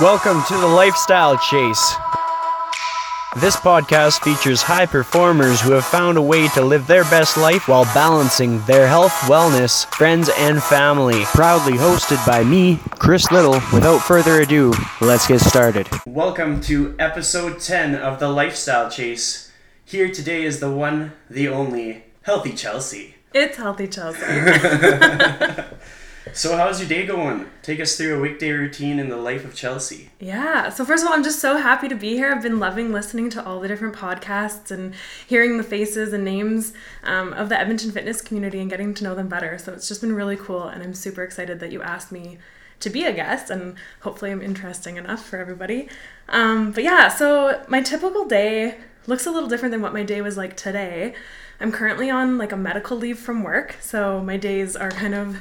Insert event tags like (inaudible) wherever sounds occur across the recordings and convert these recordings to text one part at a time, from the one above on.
Welcome to the Lifestyle Chase. This podcast features high performers who have found a way to live their best life while balancing their health, wellness, friends, and family. Proudly hosted by me, Chris Liddle. Without further ado, let's get started. Welcome to episode 10 of the Lifestyle Chase. Here today is the one, the only, Healthy Chelsea. It's healthy, Chelsea. (laughs) (laughs) So, how's your day going? Take us through a weekday routine in the life of Chelsea. yeah. So first of all, I'm just so happy to be here. I've been loving listening to all the different podcasts and hearing the faces and names um, of the Edmonton fitness community and getting to know them better. So it's just been really cool, and I'm super excited that you asked me to be a guest, and hopefully I'm interesting enough for everybody. Um, but yeah, so my typical day looks a little different than what my day was like today. I'm currently on like a medical leave from work, so my days are kind of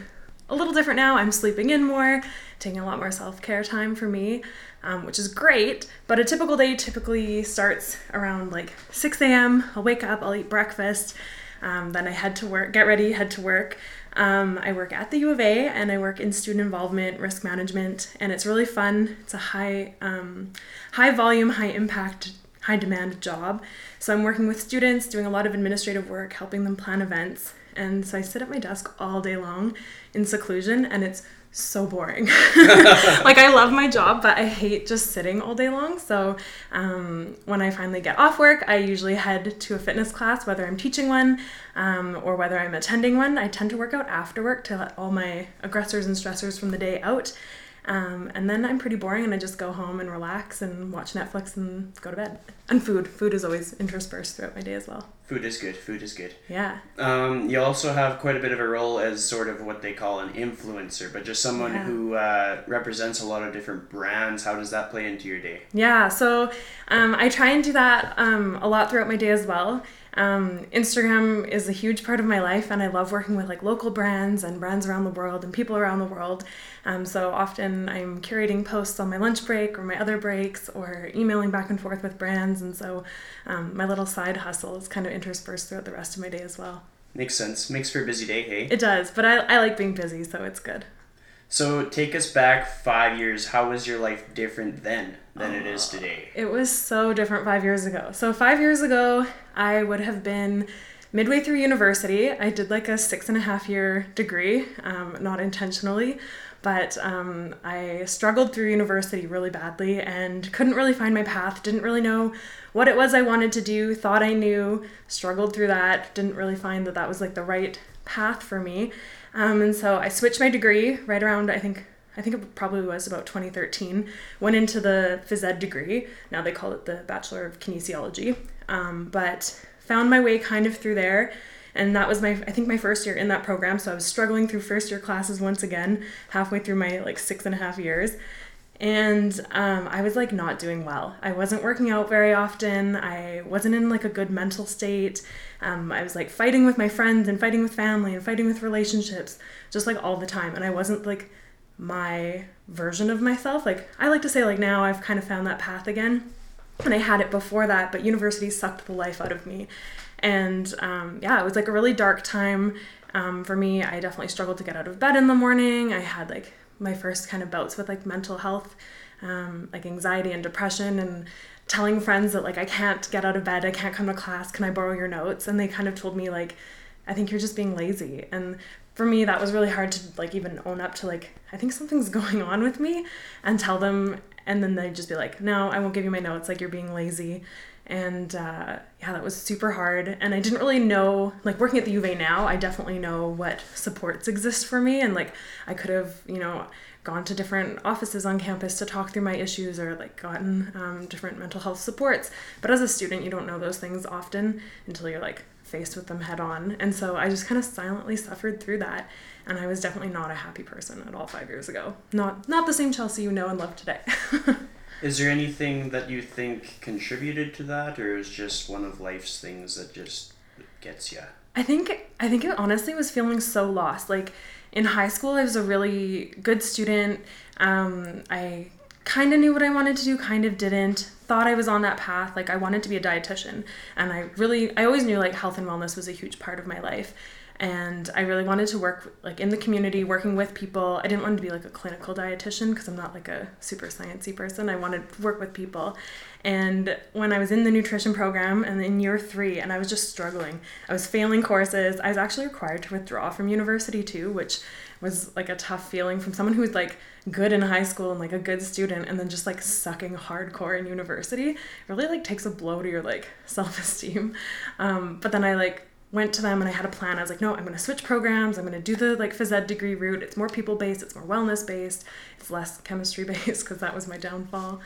a little different now. I'm sleeping in more, taking a lot more self care time for me, um, which is great. But a typical day typically starts around like 6 a.m. I'll wake up, I'll eat breakfast, um, then I head to work, get ready, head to work. Um, I work at the U of A and I work in student involvement, risk management, and it's really fun. It's a high, um, high volume, high impact, high demand job. So I'm working with students, doing a lot of administrative work, helping them plan events. And so I sit at my desk all day long in seclusion, and it's so boring. (laughs) (laughs) like I love my job, but I hate just sitting all day long. So um, when I finally get off work, I usually head to a fitness class, whether I'm teaching one um, or whether I'm attending one. I tend to work out after work to let all my aggressors and stressors from the day out. Um, and then I'm pretty boring and I just go home and relax and watch Netflix and go to bed. And food. Food is always interspersed throughout my day as well. Food is good, food is good. Yeah. Um, you also have quite a bit of a role as sort of what they call an influencer, but just someone Yeah. who uh, represents a lot of different brands. How does that play into your day? Yeah, so um, I try and do that um, a lot throughout my day as well. Um, Instagram is a huge part of my life, and I love working with like local brands and brands around the world and people around the world. Um, so often I'm curating posts on my lunch break or my other breaks, or emailing back and forth with brands. And so um, my little side hustle is kind of interspersed throughout the rest of my day as well. Makes sense. Makes for a busy day, hey? It does, but I, I like being busy, so it's good. So take us back five years. How was your life different then than it is today? It was so different five years ago. So, five years ago, I would have been midway through university. I did like a six and a half year degree, um, not intentionally, but um, I struggled through university really badly and couldn't really find my path, didn't really know what it was I wanted to do, thought I knew, struggled through that, didn't really find that that was like the right path for me. Um, and so I switched my degree right around, I think, I think it probably was about 2013. Went into the phys ed degree. Now they call it the Bachelor of Kinesiology. Um, but found my way kind of through there. And that was my, I think, my first year in that program. So I was struggling through first year classes once again, halfway through my like six and a half years. And um, I was like not doing well. I wasn't working out very often. I wasn't in like a good mental state. Um, I was like fighting with my friends and fighting with family and fighting with relationships, just like all the time. And I wasn't like my version of myself. Like I like to say, like now I've kind of found that path again, and I had it before that, but university sucked the life out of me, and um, yeah, it was like a really dark time um, for me. I definitely struggled to get out of bed in the morning. I had like my first kind of bouts with like mental health, um, like anxiety and depression, and telling friends that like I can't get out of bed, I can't come to class, can I borrow your notes? And they kind of told me like, I think you're just being lazy. And for me, that was really hard to like even own up to like, I think something's (laughs) going on with me and tell them. And then they'd just be like, no, I won't give you my notes. Like, you're being lazy. And uh, yeah, that was super hard. And I didn't really know, like, working at the U of A now, I definitely know what supports exist for me. And like, I could have, you know, gone to different offices on campus to talk through my issues or like gotten um, different mental health supports. But as a student, you don't know those things often until you're like faced with them head on. And so I just kind of silently suffered through that. And I was definitely not a happy person at all five years ago. Not not the same Chelsea you know and love today. (laughs) Is there anything that you think contributed to that, or is just one of life's things that just gets you? I think I think it honestly was feeling so lost. Like in high school, I was a really good student. Um, I kind of knew what I wanted to do, kind of didn't. Thought I was on that path. Like I wanted to be a dietitian, and I really I always knew like health and wellness was a huge part of my life. And I really wanted to work like in the community, working with people. I didn't want to be like a clinical dietitian because I'm not like a super sciencey person. I wanted to work with people. And when I was in the nutrition program and in year three, and I was just struggling, I was failing courses. I was actually required to withdraw from university too, which was like a tough feeling from someone who was like good in high school and like a good student and then just like sucking hardcore in university it really like takes a blow to your like (laughs) self-esteem um, but then i like went to them and I had a plan. I was like, no, I'm going to switch programs. I'm going to do the like phys ed degree route. It's more people based, it's more wellness based, it's less (laughs) chemistry based because that was my downfall.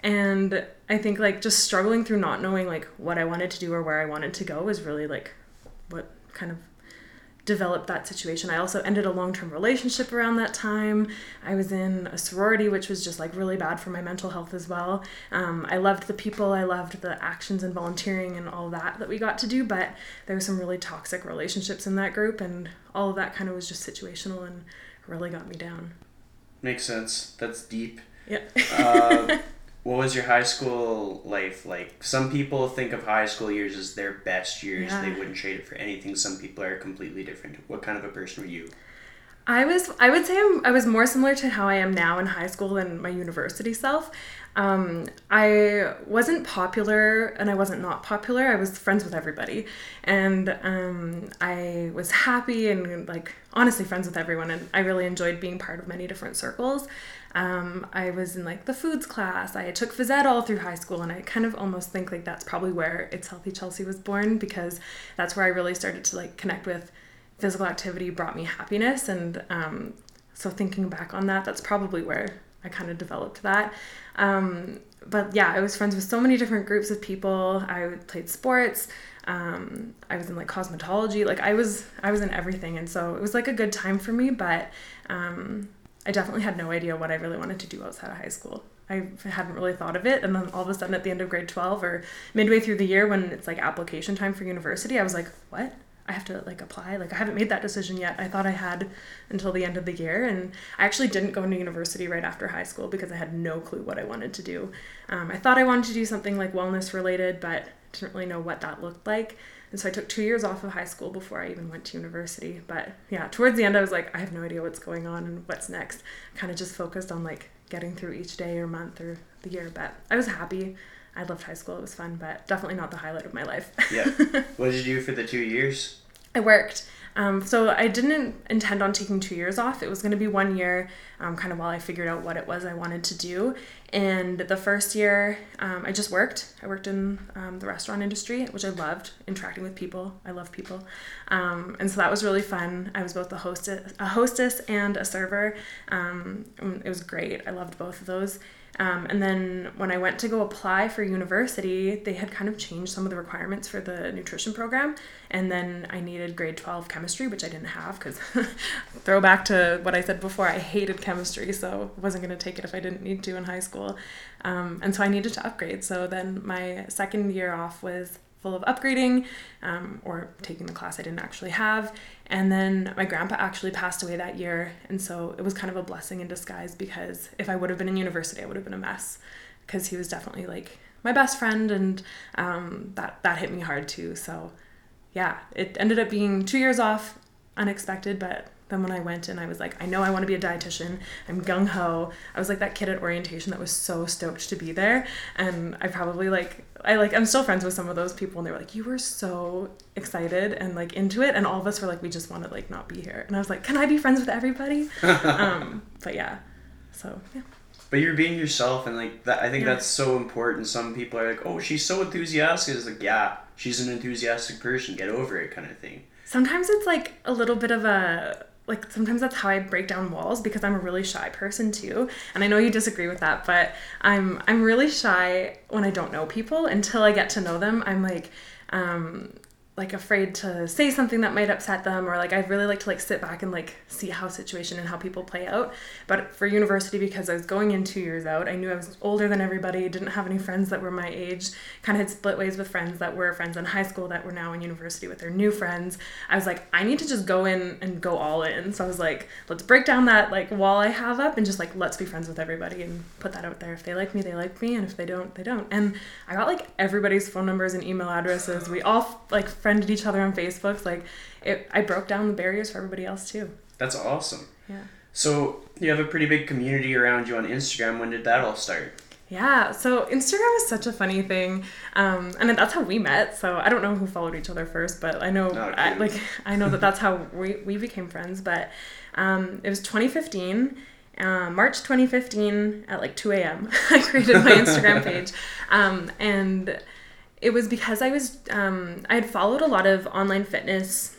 And I think like just struggling through not knowing like what I wanted to do or where I wanted to go was really like what kind of developed that situation. I also ended a long term relationship around that time. I was in a sorority, which was just like really bad for my mental health as well. Um, I loved the people, I loved the actions and volunteering and all that that we got to do, but there were some really toxic relationships in that group, and all of that kind of was just situational and really got me down. Makes sense. That's deep. Yeah. uh, (laughs) what was your high school life like? Some people think of high school years as their best years. Yeah. They wouldn't trade it for anything. Some people are completely different. What kind of a person were you? I was I would say I'm, i was more similar to how I am now in high school than my university self. Um, I wasn't popular and I wasn't not popular. I was friends with everybody, and um, I was happy and like honestly friends with everyone. And I really enjoyed being part of many different circles. Um, I was in like the foods class. I took phys ed all through high school, and I kind of almost think like that's probably where It's Healthy Chelsea was born because that's where I really started to like connect with physical activity brought me happiness, and um, so thinking back on that, that's probably where I kind of developed that. Um, but yeah, I was friends with so many different groups of people. I played sports. Um, I was in like cosmetology. Like I was, I was in everything, and so it was like a good time for me. But um, I definitely had no idea what I really wanted to do outside of high school. I hadn't really thought of it. And then all of a sudden at the end of grade 12 or midway through the year when it's like application time for university, I was like, what? I have to like apply. Like I haven't made that decision yet. I thought I had until the end of the year, and I actually didn't go into university right after high school because I had no clue what I wanted to do. Um, I thought I wanted to do something like wellness related, but didn't really know what that looked like. And so I took two years off of high school before I even went to university. But yeah, towards the end, I was like, I have no idea what's going on and what's next. Kind of just focused on like getting through each day or month or the year. But I was happy. I loved high school. It was fun, but definitely not the highlight of my life. yeah. (laughs) What did you do for the two years? I worked. Um, so I didn't intend on taking two years off. It was going to be one year, um, kind of while I figured out what it was I wanted to do. And the first year, um, I just worked. I worked in um, the restaurant industry, which I loved, interacting with people. I love people, um, and so that was really fun. I was both a hostess, a hostess and a server. Um, it was great. I loved both of those. Um, and then when I went to go apply for university, they had kind of changed some of the requirements for the nutrition program. And then I needed grade 12 chemistry, which I didn't have because (laughs) throw back to what I said before, I hated chemistry, so wasn't going to take it if I didn't need to in high school. Um, and so I needed to upgrade. So then my second year off was full of upgrading um, or taking the class I didn't actually have. And then my grandpa actually passed away that year. And so it was kind of a blessing in disguise because if I would have been in university, I would have been a mess because he was definitely like my best friend. And um, that, that hit me hard too. So yeah, it ended up being two years off, unexpected, but then when I went and I was like, I know I want to be a dietitian. I'm gung ho. I was like that kid at orientation that was so stoked to be there. And I probably like I like I'm still friends with some of those people and they were like, You were so excited and like into it and all of us were like, We just want to like not be here. And I was like, Can I be friends with everybody? (laughs) um, but yeah. So yeah. But you're being yourself and like that I think yeah. that's so important. Some people are like, Oh, she's so enthusiastic. It's like, yeah, she's an enthusiastic person, get over it kind of thing. Sometimes it's like a little bit of a like sometimes that's how I break down walls because I'm a really shy person too. And I know you disagree with that, but I'm I'm really shy when I don't know people until I get to know them. I'm like um like afraid to say something that might upset them or like I'd really like to like sit back and like see how situation and how people play out. But for university because I was going in 2 years out, I knew I was older than everybody, didn't have any friends that were my age, kind of had split ways with friends that were friends in high school that were now in university with their new friends. I was like I need to just go in and go all in. So I was like let's break down that like wall I have up and just like let's be friends with everybody and put that out there. If they like me, they like me and if they don't, they don't. And I got like everybody's phone numbers and email addresses. We all like friended each other on Facebook. Like, it, I broke down the barriers for everybody else too. That's awesome. Yeah. So you have a pretty big community around you on Instagram. When did that all start? Yeah, so Instagram is such a funny thing, um, and that's how we met. So I don't know who followed each other first, but I know, I, like, I know that that's how we, we became friends. But um, it was 2015, uh, March 2015 at like 2 a.m. (laughs) I created my Instagram (laughs) page, um, and it was because I was um, I had followed a lot of online fitness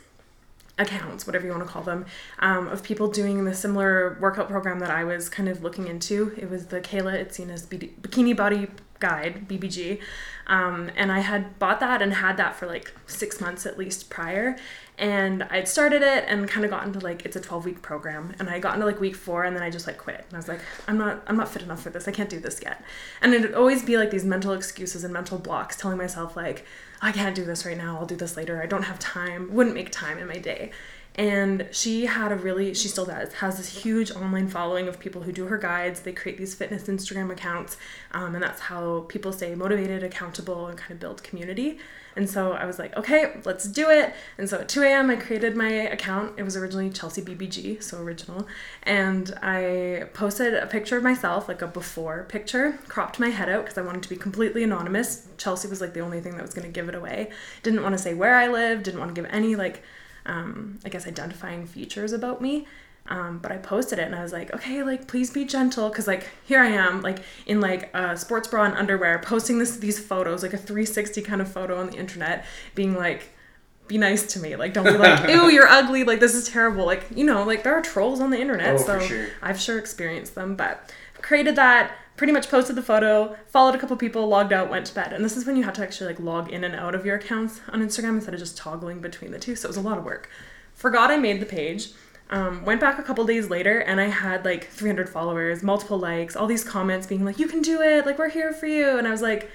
accounts, whatever you want to call them, um, of people doing the similar workout program that I was kind of looking into. It was the Kayla Itsines BD Bikini Body Guide, BBG. Um, and I had bought that and had that for like six months at least prior. And I'd started it and kind of got into like it's a 12 week program. And I got into like week four and then I just like quit. And I was like, I'm not I'm not fit enough for this. I can't do this yet. And it'd always be like these mental excuses and mental blocks telling myself like, I can't do this right now. I'll do this later. I don't have time. Wouldn't make time in my day. And she had a really, she still does, has this huge online following of people who do her guides. They create these fitness Instagram accounts, um, and that's how people stay motivated, accountable, and kind of build community. And so I was like, okay, let's do it. And so at 2 a.m., I created my account. It was originally Chelsea BBG, so original. And I posted a picture of myself, like a before picture, cropped my head out because I wanted to be completely anonymous. Chelsea was like the only thing that was going to give it away. Didn't want to say where I lived, didn't want to give any, like, um, I guess identifying features about me. Um, but I posted it and I was like, okay, like please be gentle, because like here I am, like in like a sports bra and underwear, posting this these photos, like a 360 kind of photo on the internet, being like, be nice to me, like don't be like, (laughs) ew, you're ugly, like this is terrible, like you know, like there are trolls on the internet, Oh, so sure. I've sure experienced them, but created that, pretty much posted the photo, followed a couple people, logged out, went to bed. And this is when you had to actually like log in and out of your accounts on Instagram instead of just toggling between the two. So it was a lot of work. Forgot I made the page. Um, went back a couple days later and I had like 300 followers, multiple likes, all these comments being like, you can do it, like, we're here for you. And I was like,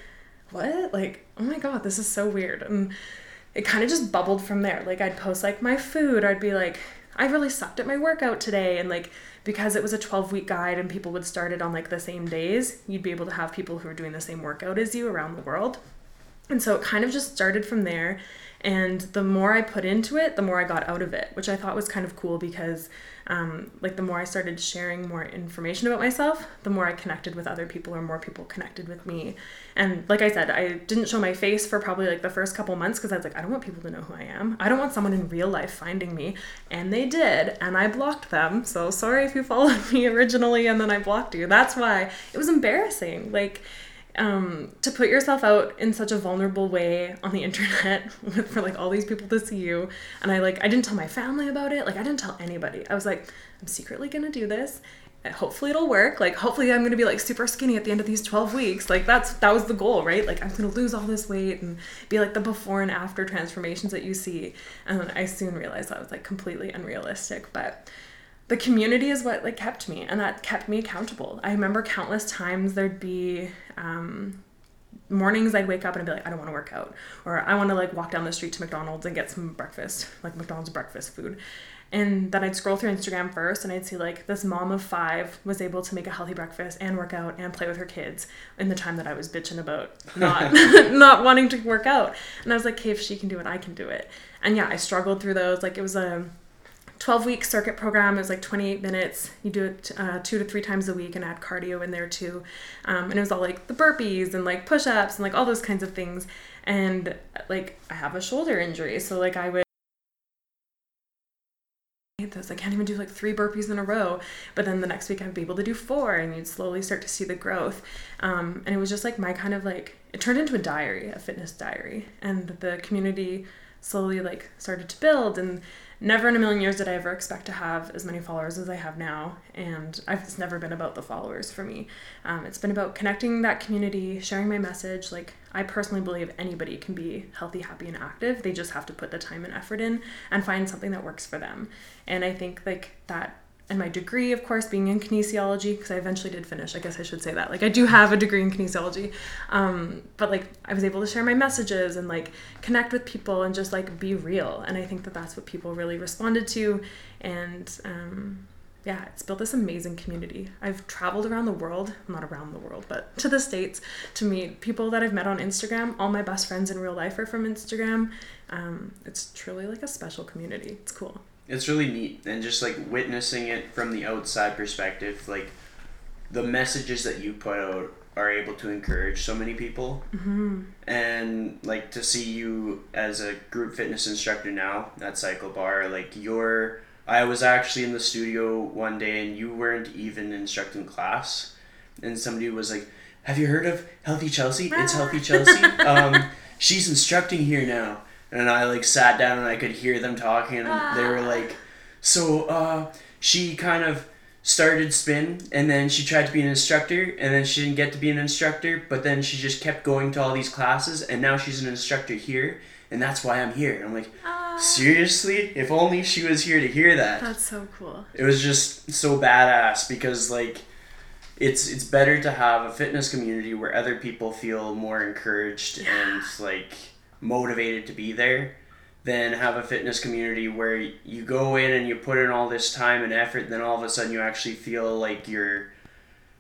what? Like, oh my God, this is so weird. And it kind of just bubbled from there. Like, I'd post like my food, I'd be like, I really sucked at my workout today. And like, because it was a 12 week guide and people would start it on like the same days, you'd be able to have people who are doing the same workout as you around the world. And so it kind of just started from there. And the more I put into it, the more I got out of it, which I thought was kind of cool because, um, like, the more I started sharing more information about myself, the more I connected with other people or more people connected with me. And like I said, I didn't show my face for probably like the first couple months because I was like, I don't want people to know who I am. I don't want someone in real life finding me. And they did. And I blocked them. So sorry if you followed (laughs) me originally and then I blocked you. That's why it was embarrassing. Like, um, to put yourself out in such a vulnerable way on the (laughs) internet for like all these people to see you. And i like i didn't tell my family about it. Like i didn't tell anybody. I was like i'm secretly gonna do this. And hopefully it'll work. Like hopefully i'm gonna be like super skinny at the end of these 12 weeks. Like that's that was the goal right? Like i'm gonna lose all this weight and be like the before and after transformations that you see. And i soon realized that was like completely unrealistic. But the community is what like kept me and that kept me accountable. I remember countless times there'd be um, mornings i'd wake up and i'd be like i don't want to work out or i want to like walk down the street to mcdonald's and get some breakfast like mcdonald's breakfast food. And then i'd scroll through instagram first and i'd see like this mom of five was able to make a healthy breakfast and work out and play with her kids in the time that i was bitching about not (laughs) (laughs) not wanting to work out. And i was like okay if she can do it i can do it. And yeah i struggled through those. Like it was a 12 week circuit program it was like 28 minutes you do it uh, two to three times a week and add cardio in there too um, and it was all like the burpees and like push-ups and like all those kinds of things and like i have a shoulder injury so like i would. I can't even do like three burpees in a row. But then the next week I'd be able to do four, and you'd slowly start to see the growth. Um, and it was just like my kind of like it turned into a diary, a fitness diary, and the community slowly like started to build. And never in a million years did I ever expect to have as many followers as I have now. And I've, it's never been about the followers for me. Um, it's been about connecting that community, sharing my message. Like I personally believe anybody can be healthy, happy, and active. They just have to put the time and effort in and find something that works for them. And I think like that and my degree, of course, being in kinesiology, because I eventually did finish. I guess I should say that. Like, I do have a degree in kinesiology, um, but like, I was able to share my messages and like connect with people and just like be real. And I think that that's what people really responded to. And um, yeah, it's built this amazing community. I've traveled around the world, not around the world, but to the States to meet people that I've met on Instagram. All my best friends in real life are from Instagram. Um, it's truly like a special community. It's cool. It's really neat. And just like witnessing it from the outside perspective, like the messages that you put out are able to encourage so many people. Mm-hmm. And like to see you as a group fitness instructor now at Cycle Bar, like you're I was actually in the studio one day and you weren't even instructing class, and somebody was like, "Have you heard of Healthy Chelsea? It's Healthy (laughs) Chelsea. Um, she's instructing here now." And I like sat down and I could hear them talking, and they were like, "So, uh, she kind of." started spin and then she tried to be an instructor and then she didn't get to be an instructor but then she just kept going to all these classes and now she's an instructor here and that's why I'm here. I'm like, seriously? If only she was here to hear that. That's so cool. It was just so badass because like it's it's better to have a fitness community where other people feel more encouraged Yeah. and like motivated to be there than have a fitness community where you go in and you put in all this time and effort and then all of a sudden you actually feel like you're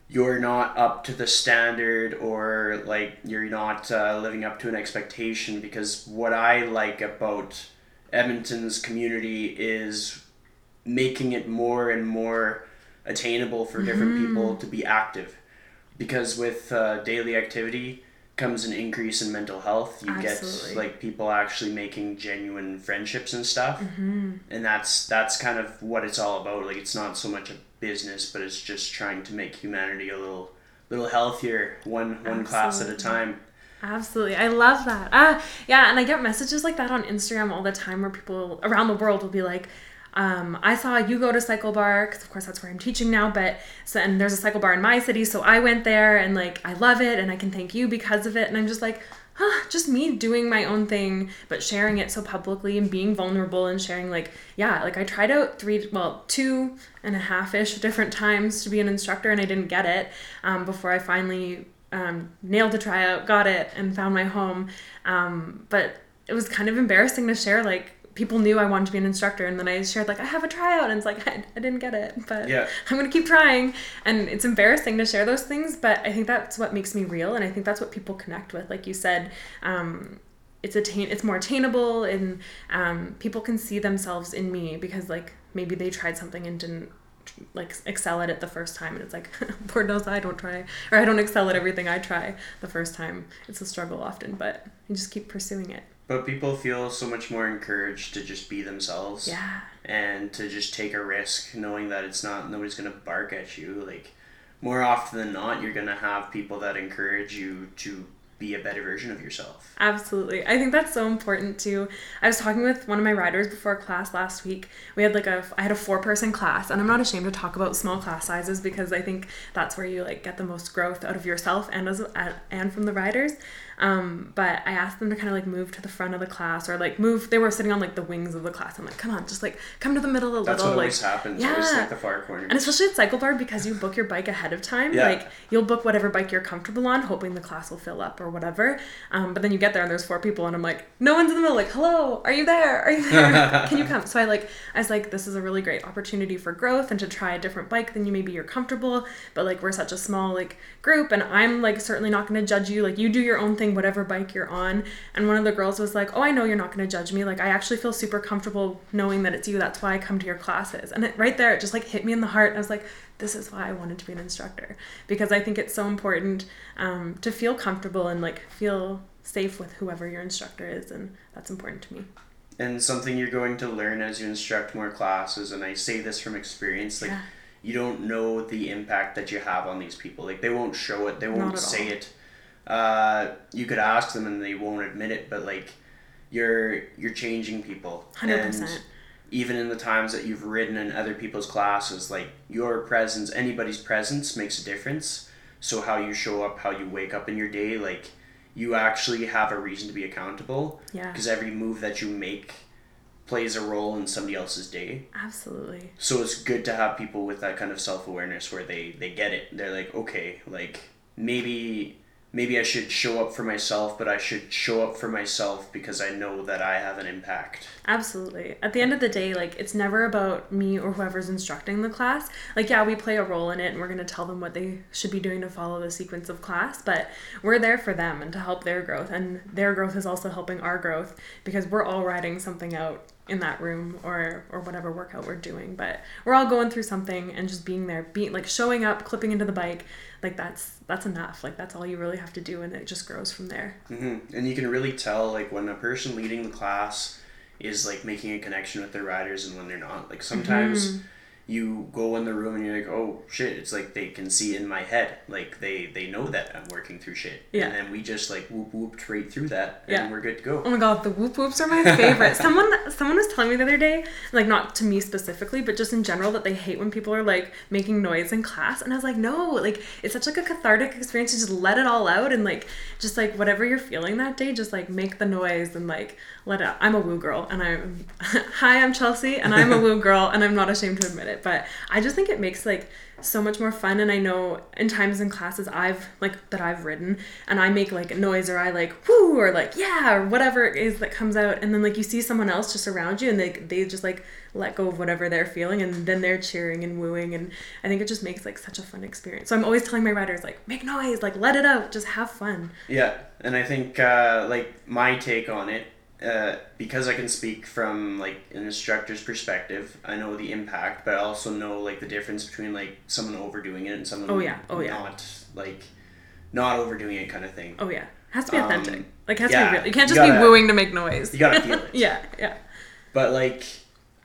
you're not up to the standard or like you're not uh, living up to an expectation. Because what i like about edmonton's community is making it more and more attainable for different people to be active. Because with uh, daily activity comes an increase in mental health you Absolutely. get like people actually making genuine friendships and stuff and that's that's kind of what it's all about like it's not so much a business but it's just trying to make humanity a little little healthier one one class at a time Absolutely. I love that. Ah, yeah, and I get messages like that on Instagram all the time where people around the world will be like, um, I saw you go to Cycle Bar, because of course that's where I'm teaching now, but so, and there's a cycle bar in my city, so I went there and like, I love it and I can thank you because of it. And I'm just like, huh, just me doing my own thing, but sharing it so publicly and being vulnerable and sharing like, yeah, like I tried out three, well, two and a half ish different times to be an instructor and I didn't get it um, before I finally um, nailed the tryout, got it, and found my home. Um, but it was kind of embarrassing to share. Like people knew I wanted to be an instructor, and then I shared like I have a tryout, and it's like (laughs) I, I didn't get it, but Yeah. I'm gonna keep trying. And it's embarrassing to share those things, but I think that's what makes me real, and I think that's what people connect with. Like you said. Um, it's attain it's more attainable and um, people can see themselves in me because like maybe they tried something and didn't like excel at it the first time and it's like (laughs) lord knows i don't try or i don't excel at everything i try the first time it's a struggle often but you just keep pursuing it but people feel so much more encouraged to just be themselves yeah and to just take a risk knowing that it's not nobody's gonna bark at you like more often than not you're gonna have people that encourage you to be a better version of yourself Absolutely. I think that's so important too. I was talking with one of my riders before class last week. We had like a I had a four person class and I'm not ashamed to talk about small class sizes because I think that's where you like get the most growth out of yourself and as and from the riders. Um, but I asked them to kind of like move to the front of the class or like move they were sitting on like the wings of the class. I'm like, "Come on, just like come to the middle a that's little." what like always happens always yeah. like the far corner and especially at Cycle Bar because you book your bike ahead of time. Yeah. Like you'll book whatever bike you're comfortable on, hoping the class will fill up or whatever. Um, but then you get there and there's four people and I'm like, no one's in the middle. Like, hello, are you there? Are you there? (laughs) Can you come? So I like, I was like, this is a really great opportunity for growth and to try a different bike than you maybe you're comfortable. But like we're such a small like group and I'm like certainly not going to judge you. Like you do your own thing, whatever bike you're on. And one of the girls was like, oh, I know you're not going to judge me. Like I actually feel super comfortable knowing that it's you. That's why I come to your classes. And it, right there, it just like hit me in the heart. I was like, this is why I wanted to be an instructor because I think it's so important um, to feel comfortable and like feel safe with whoever your instructor is, and that's important to me. and something you're going to learn as you instruct more classes and i say this from experience like Yeah. you don't know the impact that you have on these people like they won't show it they won't say all. it uh, you could ask them and they won't admit it but like you're you're changing people. Hundred And percent. even in the times that you've ridden in other people's classes like your presence anybody's presence makes a difference. So how you show up how you wake up in your day like you actually have a reason to be accountable. Yeah, because every move that you make plays a role in somebody else's day. Absolutely. so it's good to have people with that kind of self-awareness where they they get it. They're like okay like maybe maybe I should show up for myself, but I should show up for myself because I know that I have an impact. Absolutely. At the end of the day, like it's never about me or whoever's instructing the class. Like yeah, we play a role in it and we're going to tell them what they should be doing to follow the sequence of class, but we're there for them and to help their growth and their growth is also helping our growth because we're all writing something out in that room or or whatever workout we're doing but we're all going through something and just being there being like showing up clipping into the bike like that's that's enough. Like that's all you really have to do and it just grows from there. Mm-hmm. and you can really tell like when a person leading the class is like making a connection with their riders and when they're not. Like sometimes mm-hmm you go in the room and you're like, oh shit, it's like they can see in my head. Like they they know that I'm working through shit. Yeah. And then we just like whoop whooped right through that and yeah. we're good to go. Oh my god, the whoop whoops are my favorite. (laughs) someone someone was telling me the other day, like not to me specifically, but just in general that they hate when people are like making noise in class. And I was like, no, like it's such like a cathartic experience to just let it all out and like just like whatever you're feeling that day, just like make the noise and like let it out. I'm a woo girl and I'm (laughs) hi, I'm Chelsea and I'm a (laughs) woo girl and I'm not ashamed to admit it. But I just think it makes like so much more fun and I know in times in classes I've like that I've written and I make like a noise or I like whoo or like yeah or whatever it is that comes out and then like you see someone else just around you and they they just like let go of whatever they're feeling and then they're cheering and wooing and I think it just makes like such a fun experience. So I'm always telling my riders like make noise, like let it out, just have fun. Yeah. And I think uh like my take on it uh, because I can speak from like an instructor's perspective, I know the impact, but I also know like the difference between like someone overdoing it and someone oh yeah oh yeah not like not overdoing it kind of thing. Oh yeah, It has to be authentic. Um, like has yeah, to be real. You can't just you gotta, be wooing to make noise. You gotta feel (laughs) it. yeah yeah. But like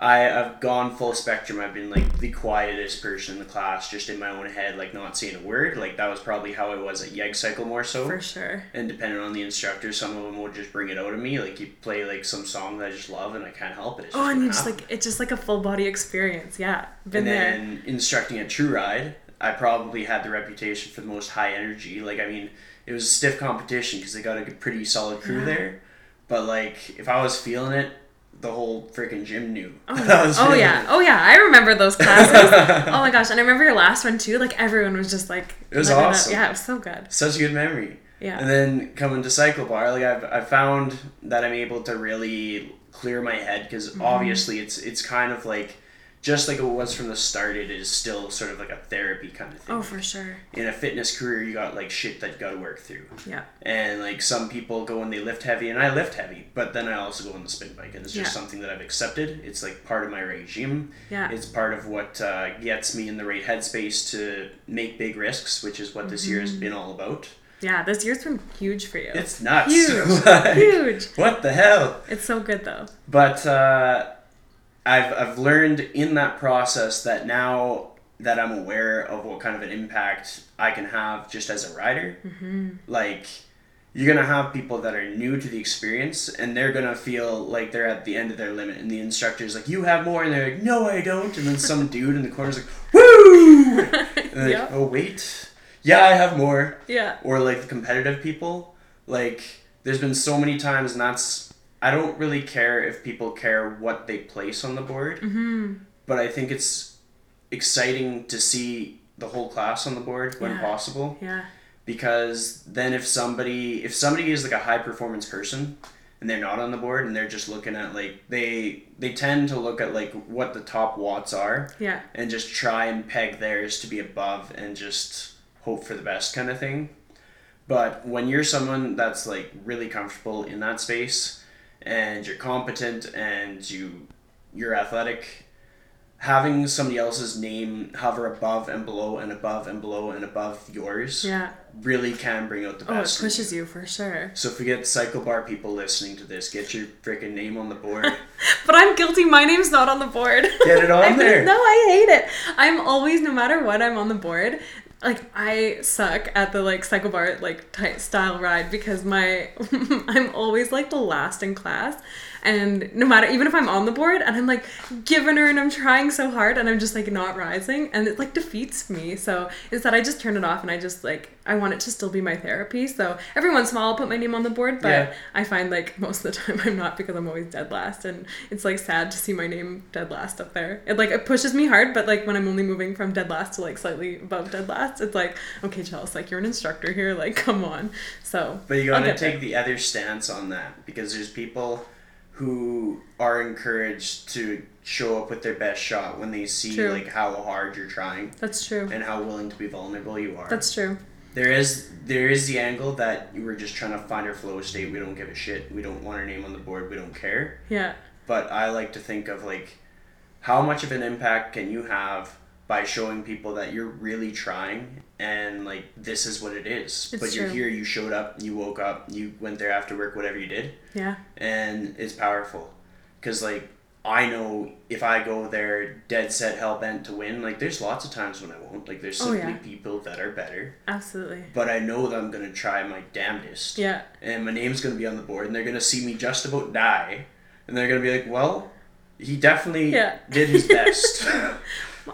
I, I've gone full spectrum. I've been like the quietest person in the class, just in my own head, like not saying a word. Like that was probably how I was at Yeg Cycle more so. For sure. And depending on the instructor, some of them would just bring it out of me. Like you play like some song that I just love and I can't help it. It's oh, and you just like it's just like a full body experience. Yeah, been and then there. instructing at True Ride, I probably had the reputation for the most high energy. Like I mean, it was a stiff competition because they got a pretty solid crew yeah. there. But like if I was feeling it, the whole freaking gym knew. Oh, (laughs) yeah. oh yeah. Oh yeah. I remember those classes. (laughs) oh my gosh. And I remember your last one too. Like everyone was just like It was awesome. It yeah, it was so good. Such a good memory. Yeah. And then coming to cycle bar, like I've I found that I'm able to really clear my head because mm-hmm. obviously it's it's kind of like just like it was from the start, it is still sort of like a therapy kind of thing. Oh, for sure. In a fitness career, you got like shit that you got to work through. Yeah. And like some people go and they lift heavy, and I lift heavy, but then I also go on the spin bike, and it's just yeah. something that I've accepted. It's like part of my regime. Yeah. It's part of what uh, gets me in the right headspace to make big risks, which is what this mm-hmm. year has mm-hmm. been all about. Yeah, this year's been huge for you. It's nuts. (laughs) Huge. like, huge. What the hell? It's so good though. But. Uh, I've I've learned in that process that now that I'm aware of what kind of an impact I can have just as a rider, mm-hmm. like you're gonna have people that are new to the experience and they're gonna feel like they're at the end of their limit and the instructor's like you have more and they're like no I don't and then some (laughs) dude in the corner's like woo! (laughs) And yep. like oh wait. Yeah I have more. Yeah. Or like the competitive people. Like there's been so many times and that's I don't really care if people care what they place on the board, mm-hmm. but I think it's exciting to see the whole class on the board when yeah. possible. Yeah. Because then if somebody if somebody is like a high performance person and they're not on the board and they're just looking at like they they tend to look at like what the top watts are. Yeah. And just try and peg theirs to be above and just hope for the best kind of thing. But when you're someone that's like really comfortable in that space, and you're competent and you you're athletic having somebody else's name hover above and below and above and below and above yours yeah really can bring out the best. Oh, it pushes you for sure. So if we get cycle bar people listening to this, get your freaking name on the board. (laughs) but I'm guilty. My name's not on the board. Get it (laughs) on there. No, I hate it. I'm always, no matter what, I'm on the board like I suck at the like cycle bar like tight style ride because my (laughs) I'm always like the last in class and no matter even if I'm on the board and I'm like giving her and I'm trying so hard and I'm just like not rising and it like defeats me so instead I just turn it off and I just like I want it to still be my therapy so every once in a while I'll put my name on the board but yeah. I find like most of the time I'm not because I'm always dead last and it's like sad to see my name dead last up there it like it pushes me hard but like when I'm only moving from dead last to like slightly above dead last it's like, okay, Chelsea, like you're an instructor here, like come on. So But you gotta take there. the other stance on that because there's people who are encouraged to show up with their best shot when they see True. like how hard you're trying That's true. and how willing to be vulnerable you are. That's true. There is there is the angle that we're just trying to find our flow state. We don't give a shit. We don't want our name on the board. We don't care. Yeah. But I like to think of like how much of an impact can you have by showing people that you're really trying and like this is what it is. It's but you're true. here, you showed up, you woke up, you went there after work, whatever you did, Yeah. and it's powerful. Cause like I know if I go there dead set hell bent to win, like there's lots of times when I won't. Like there's Oh, simply yeah. people that are better. Absolutely. But I know that I'm gonna try my damnedest. Yeah. And my name's gonna be on the board and they're gonna see me just about die. And they're gonna be like, Well, he definitely Yeah. did his best. (laughs)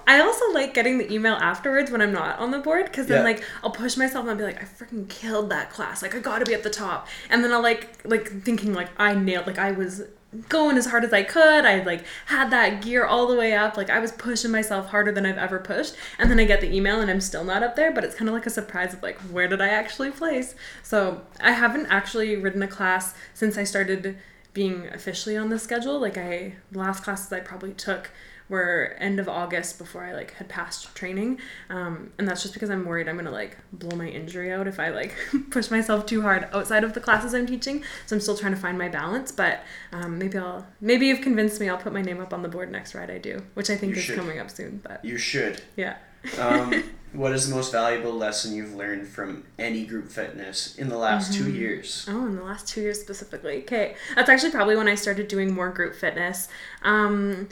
I also like getting the email afterwards when I'm not on the board because then Yeah. like I'll push myself and I'll be like I freaking killed that class. Like I got to be at the top. And then I'll like like thinking like I nailed like I was going as hard as I could. I like had that gear all the way up. Like I was pushing myself harder than I've ever pushed. And then I get the email and I'm still not up there but it's kind of like a surprise of like where did I actually place? So I haven't actually ridden a class since I started being officially on the schedule. Like I the last classes I probably took were end of August before I like had passed training, um, and that's just because I'm worried I'm gonna like blow my injury out if I like (laughs) push myself too hard outside of the classes I'm teaching. So I'm still trying to find my balance, but um, maybe I'll maybe you've convinced me. I'll put my name up on the board next ride I do, which I think You is should. coming up soon. But you should. yeah, (laughs) Um, what is the most valuable lesson you've learned from any group fitness in the last two years? Oh, in the last two years specifically. Okay. That's actually probably when I started doing more group fitness. Um,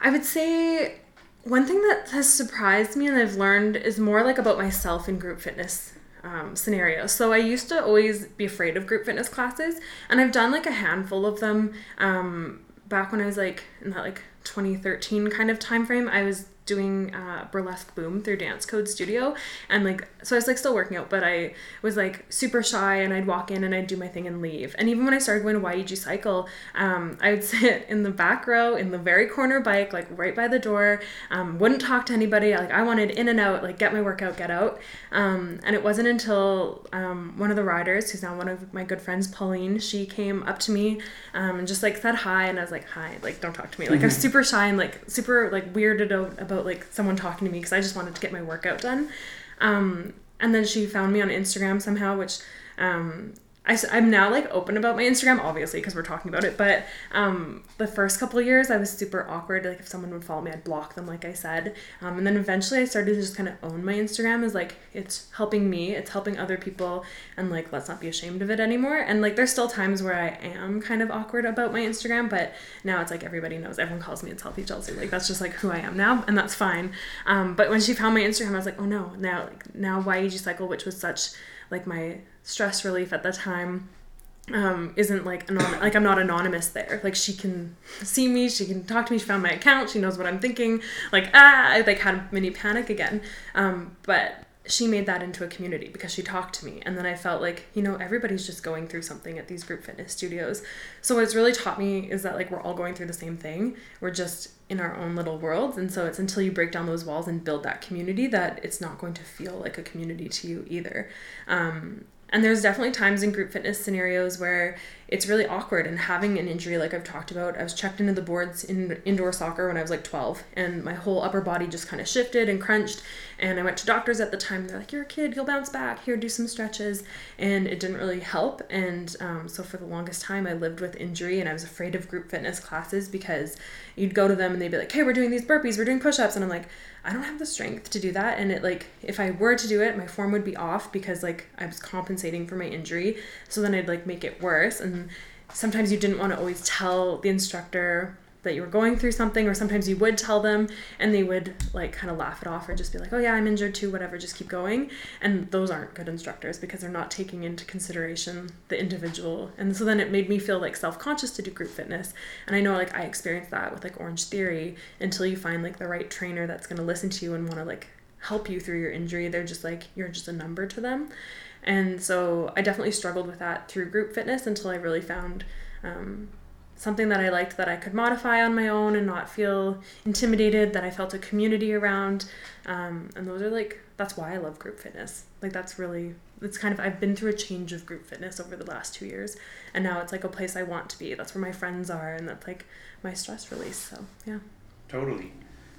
I would say one thing that has surprised me and I've learned is more like about myself in group fitness um, scenarios. So I used to always be afraid of group fitness classes, and I've done like a handful of them um, back when I was like in that like 2013 kind of time frame. I was doing uh, burlesque boom through dance code studio. And like so i was like still working out but i was like super shy and i'd walk in and i'd do my thing and leave. And even when i started going to yeg cycle um, i would (laughs) sit in the back row in the very corner bike like right by the door um, wouldn't talk to anybody. Like i wanted in and out like get my workout get out. Um, and it wasn't until um, one of the riders who's now one of my good friends pauline she came up to me um, and just like said hi. And i was like hi like don't talk to me. Like i was super shy and like super like weirded out about like someone talking to me because i just wanted to get my workout done. Um, and then she found me on instagram somehow which um, I, am now like open about my Instagram, obviously, because we're talking about it. But um, the first couple years, I was super awkward. Like if someone would follow me, I'd block them, like I said. Um, and then eventually, I started to just kind of own my Instagram as like it's helping me, it's helping other people, and like let's not be ashamed of it anymore. And like there's still times where I am kind of awkward about my Instagram, but now it's like everybody knows. Everyone calls me it's healthy Chelsea. Like that's just like who I am now, and that's fine. Um, but when she found my Instagram, I was like, oh no, now like now YEG Cycle, which was such like my stress relief at the time um, isn't like anon- like I'm not anonymous there. Like she can see me, she can talk to me. She found my account. She knows what I'm thinking. Like ah, I like had mini panic again. Um, but she made that into a community because she talked to me, and then I felt like you know everybody's just going through something at these group fitness studios. So what it's really taught me is that like we're all going through the same thing. We're just in our own little worlds, and so it's until you break down those walls and build that community that it's not going to feel like a community to you either. Um, and there's definitely times in group fitness scenarios where it's really awkward and having an injury like I've talked about. I was checked into the boards in indoor soccer when I was like 12 and my whole upper body just kind of shifted and crunched and I went to doctors at the time. They're like, "You're a kid, you'll bounce back. Here, do some stretches." And it didn't really help and um, so for the longest time I lived with injury and I was afraid of group fitness classes because you'd go to them and they'd be like, "Hey, we're doing these burpees, we're doing push-ups." And I'm like, I don't have the strength to do that. And it like if I were to do it, my form would be off because like I was compensating for my injury. So then I'd like make it worse. And sometimes you didn't want to always tell the instructor that you were going through something, or sometimes you would tell them and they would like kind of laugh it off or just be like, Oh yeah, I'm injured too, whatever, just keep going. And those aren't good instructors because they're not taking into consideration the individual. And so then it made me feel like self conscious to do group fitness. And I know like I experienced that with like Orange Theory until you find like the right trainer that's gonna listen to you and wanna like help you through your injury. They're just like you're just a number to them. And so I definitely struggled with that through group fitness until I really found um, something that I liked that I could modify on my own and not feel intimidated, that I felt a community around. Um, and those are like that's why I love group fitness. Like that's really it's kind of I've been through a change of group fitness over the last two years, and now it's like a place I want to be. That's where my friends are, and that's like my stress release. So yeah. Totally.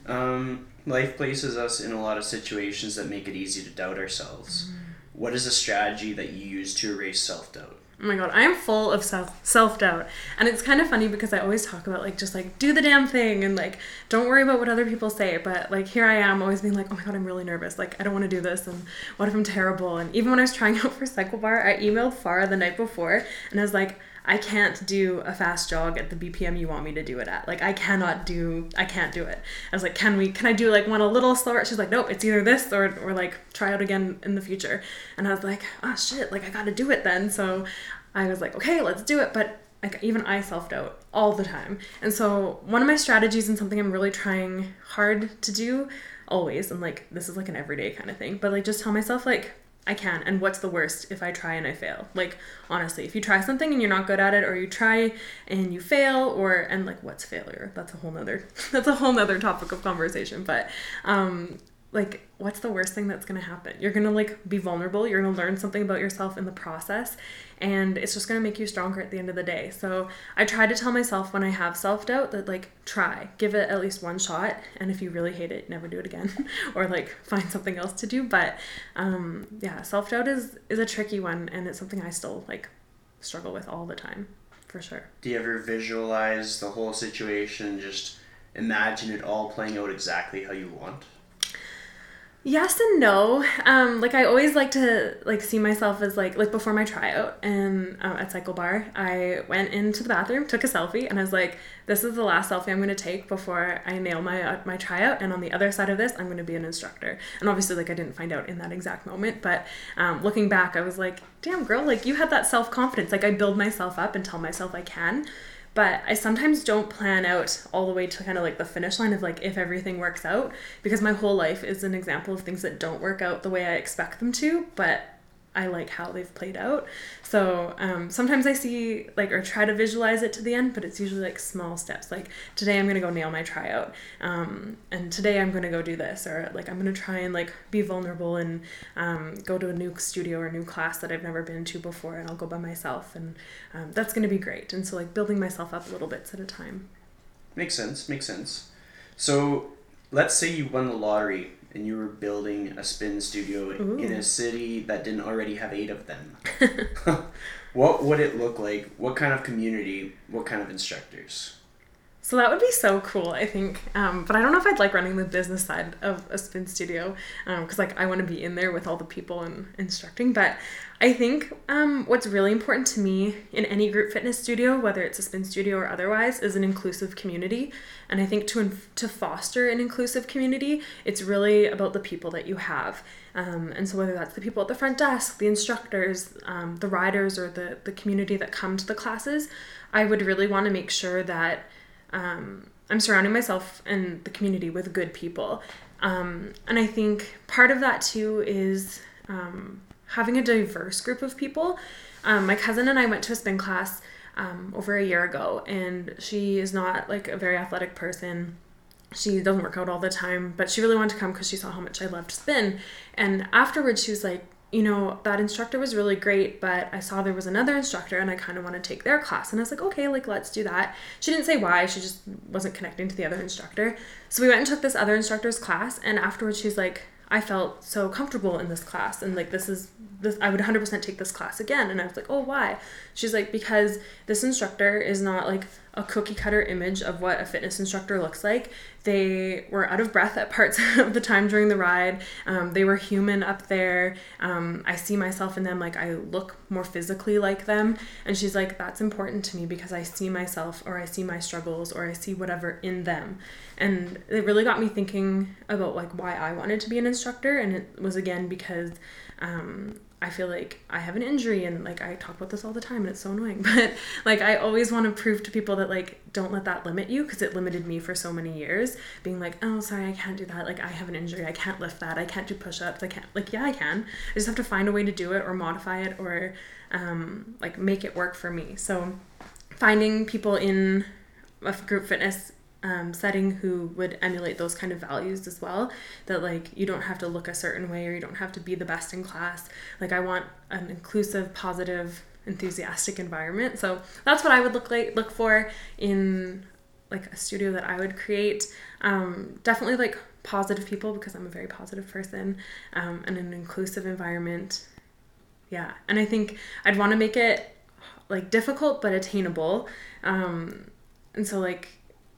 Um, life places us in a lot of situations that make it easy to doubt ourselves. Mm. What is a strategy that you use to erase self doubt? Oh my god, I am full of self self doubt, and it's kind of funny because I always talk about like just like do the damn thing and like don't worry about what other people say. But like here I am, always being like, oh my god, I'm really nervous. Like I don't want to do this, and what if I'm terrible? And even when I was trying (laughs) out for Cycle Bar, I emailed Farah the night before, and I was like, I can't do a fast jog at the BPM you want me to do it at. Like I cannot do I can't do it. I was like, can we can I do like one a little slower? She's like, nope, it's either this or or like try out again in the future. And I was like, oh shit, like I gotta do it then. So I was like, okay, let's do it. But like even I self doubt all the time. And so one of my strategies and something I'm really trying hard to do always, and like this is like an everyday kind of thing, but like just tell myself like I can. And what's the worst if I try and I fail? Like, honestly, if you try something and you're not good at it, or you try and you fail, or, and like, what's failure? That's a whole nother, (laughs) that's a whole nother topic of conversation. But, um, like, what's the worst thing that's gonna happen? You're gonna like be vulnerable, you're gonna learn something about yourself in the process, and it's just going to make you stronger at the end of the day. So I try to tell myself when I have self doubt that like try, give it at least one shot, and if you really hate it, never do it again, (laughs) or like find something else to do. But um, yeah, self doubt is is a tricky one, and it's something I still like struggle with all the time, for sure. Do you ever visualize the whole situation? Just imagine it all playing out exactly how you want. Yes and no. Um, like I always like to like see myself as like like before my tryout and uh, at CycleBar, I went into the bathroom, took a selfie, and I was like, "This is the last selfie I'm going to take before I nail my uh, my tryout." And on the other side of this, I'm going to be an instructor. And obviously, like I didn't find out in that exact moment, but um, looking back, I was like, "Damn, girl! Like you had that self confidence. Like I build myself up and tell myself I can." But I sometimes don't plan out all the way to kind of like the finish line of like if everything works out because my whole life is an example of things that don't work out the way I expect them to, but I like how they've played out. So um, sometimes I see like or try to visualize it to the end, but it's usually like small steps. Like today I'm gonna go nail my tryout, um, and today I'm gonna go do this, or like I'm gonna try and like be vulnerable and um, go to a new studio or a new class that I've never been to before, and I'll go by myself, and um, that's gonna be great. And so like building myself up little bits at a time. Makes sense. Makes sense. So let's say you won the lottery and you were building a spin studio Ooh. in a city that didn't already have eight of them, (laughs) (laughs) what would it look like? What kind of community? What kind of instructors? So that would be so cool, I think. Um, but I don't know if I'd like running the business side of a spin studio because, um, like, I want to be in there with all the people and instructing. But I think um, what's really important to me in any group fitness studio, whether it's a spin studio or otherwise, is an inclusive community. And I think to to foster an inclusive community, it's really about the people that you have. Um, and so whether that's the people at the front desk, the instructors, um, the riders, or the the community that come to the classes, I would really want to make sure that um, I'm surrounding myself and the community with good people. Um, and I think part of that too is um, having a diverse group of people. Um, my cousin and I went to a spin class um, over a year ago, and she is not like a very athletic person. She doesn't work out all the time, but she really wanted to come because she saw how much I loved spin. And afterwards, she was like, you know, that instructor was really great, but I saw there was another instructor and I kind of want to take their class. And I was like, okay, like, let's do that. She didn't say why, she just wasn't connecting to the other instructor. So we went and took this other instructor's class. And afterwards, she's like, I felt so comfortable in this class. And like, this is this, I would 100% take this class again. And I was like, oh, why? She's like, because this instructor is not like a cookie cutter image of what a fitness instructor looks like. They were out of breath at parts (laughs) of the time during the ride. Um, they were human up there. Um, I see myself in them, like I look more physically like them. And she's like, that's important to me because I see myself or I see my struggles or I see whatever in them. And it really got me thinking about like why I wanted to be an instructor. And it was again because um, I feel like I have an injury and like I talk about this all the time and it's so annoying (laughs) but like I always want to prove to people that like don't let that limit you because it limited me for so many years being like oh sorry I can't do that. Like I have an injury. I can't lift that. I can't do push-ups. I can't like yeah I can. I just have to find a way to do it or modify it or um, like make it work for me. So finding people in a group fitness um, setting who would emulate those kind of values as well. That like you don't have to look a certain way or you don't have to be the best in class. Like I want an inclusive, positive, enthusiastic environment. So that's what I would look like look for in like a studio that I would create. Um, definitely like positive people because I'm a very positive person um, and an inclusive environment. Yeah, and I think I'd want to make it like difficult but attainable. Um, and so like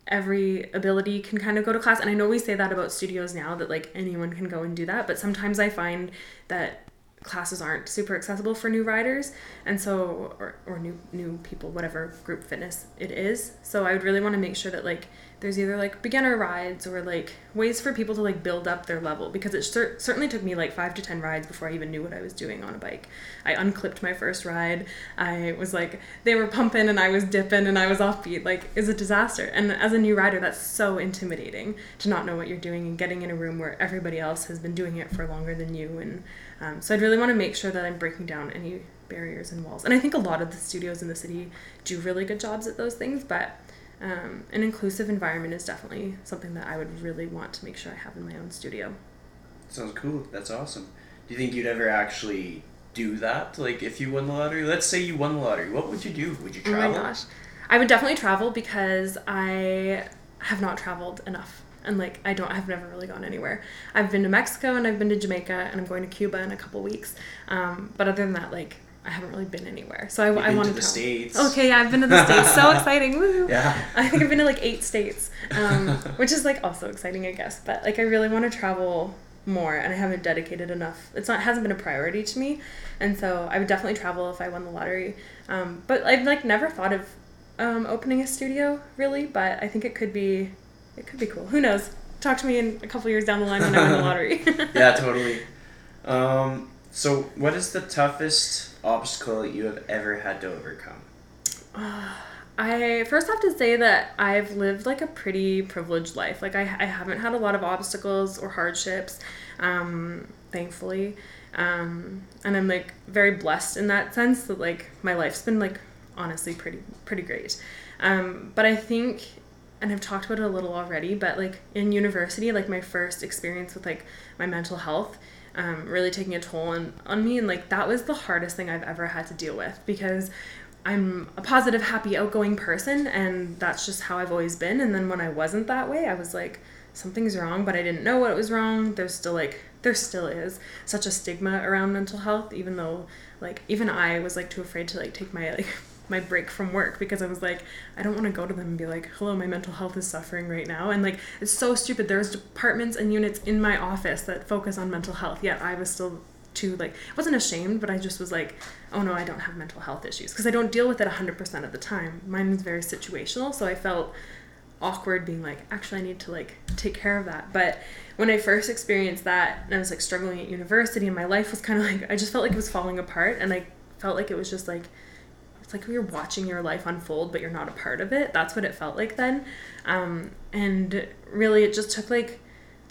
every ability can kind of go to class. And i know we say that about studios now that like anyone can go and do that but sometimes i find that classes aren't super accessible for new riders. And so or, or new new people whatever group fitness it is. So i would really want to make sure that like there's either like beginner rides or like ways for people to like build up their level because it cer- certainly took me like five to ten rides before i even knew what i was doing on a bike. I unclipped my first ride. I was like they were pumping and i was dipping and i was offbeat. Like it's a disaster. And as a new rider that's so intimidating to not know what you're doing and getting in a room where everybody else has been doing it for longer than you. And um, so i'd really want to make sure that i'm breaking down any barriers and walls. And i think a lot of the studios in the city do really good jobs at those things but um, an inclusive environment is definitely something that I would really want to make sure I have in my own studio. Sounds cool. That's awesome. Do you think you'd ever actually do that? Like, if you won the lottery, let's say you won the lottery, what would you do? Would you travel? Oh my gosh. I would definitely travel because I have not traveled enough. And like I don't, I've never really gone anywhere. I've been to Mexico and I've been to Jamaica and I'm going to Cuba in a couple weeks. Um, but other than that, like I haven't really been anywhere. So I, I want to the states. Okay, yeah, I've been to the states. So (laughs) exciting! Woo! Yeah. I think I've been to like eight states, um, (laughs) which is like also exciting, I guess. But like I really want to travel more, and I haven't dedicated enough. It's not hasn't been a priority to me, and so I would definitely travel if I won the lottery. Um, but I've like never thought of um, opening a studio really, but I think it could be it could be cool. Who knows? Talk to me in a couple years down the line when I win the (laughs) lottery. yeah, totally. Um, so, what is the toughest obstacle you have ever had to overcome? (sighs) I first have to say that I've lived like a pretty privileged life. Like I, I haven't had a lot of obstacles or hardships, um, thankfully. Um, and I'm like very blessed in that sense that like my life's been like honestly pretty pretty great. Um, but I think and I've talked about it a little already, but like in university, like my first experience with like my mental health, um, really taking a toll on, on me. And like that was the hardest thing I've ever had to deal with because I'm a positive, happy, outgoing person, and that's just how I've always been. And then when I wasn't that way, I was like, something's wrong, but I didn't know what was wrong. There's still like, there still is such a stigma around mental health, even though like even I was like too afraid to like take my like my break from work because I was like, I don't want to go to them and be like, hello, my mental health is suffering right now. And like, it's so stupid. There's departments and units in my office that focus on mental health, yet I was still too, like, I wasn't ashamed, but I just was like, oh no, I don't have mental health issues because I don't deal with it 100% of the time. Mine is very situational. So I felt awkward being like, actually, I need to like take care of that. But when I first experienced that and I was like struggling at university and my life was kind of like, I just felt like it was falling apart and I felt like it was just like, it's like you're watching your life unfold, but you're not a part of it. That's what it felt like then. Um, and really, it just took like,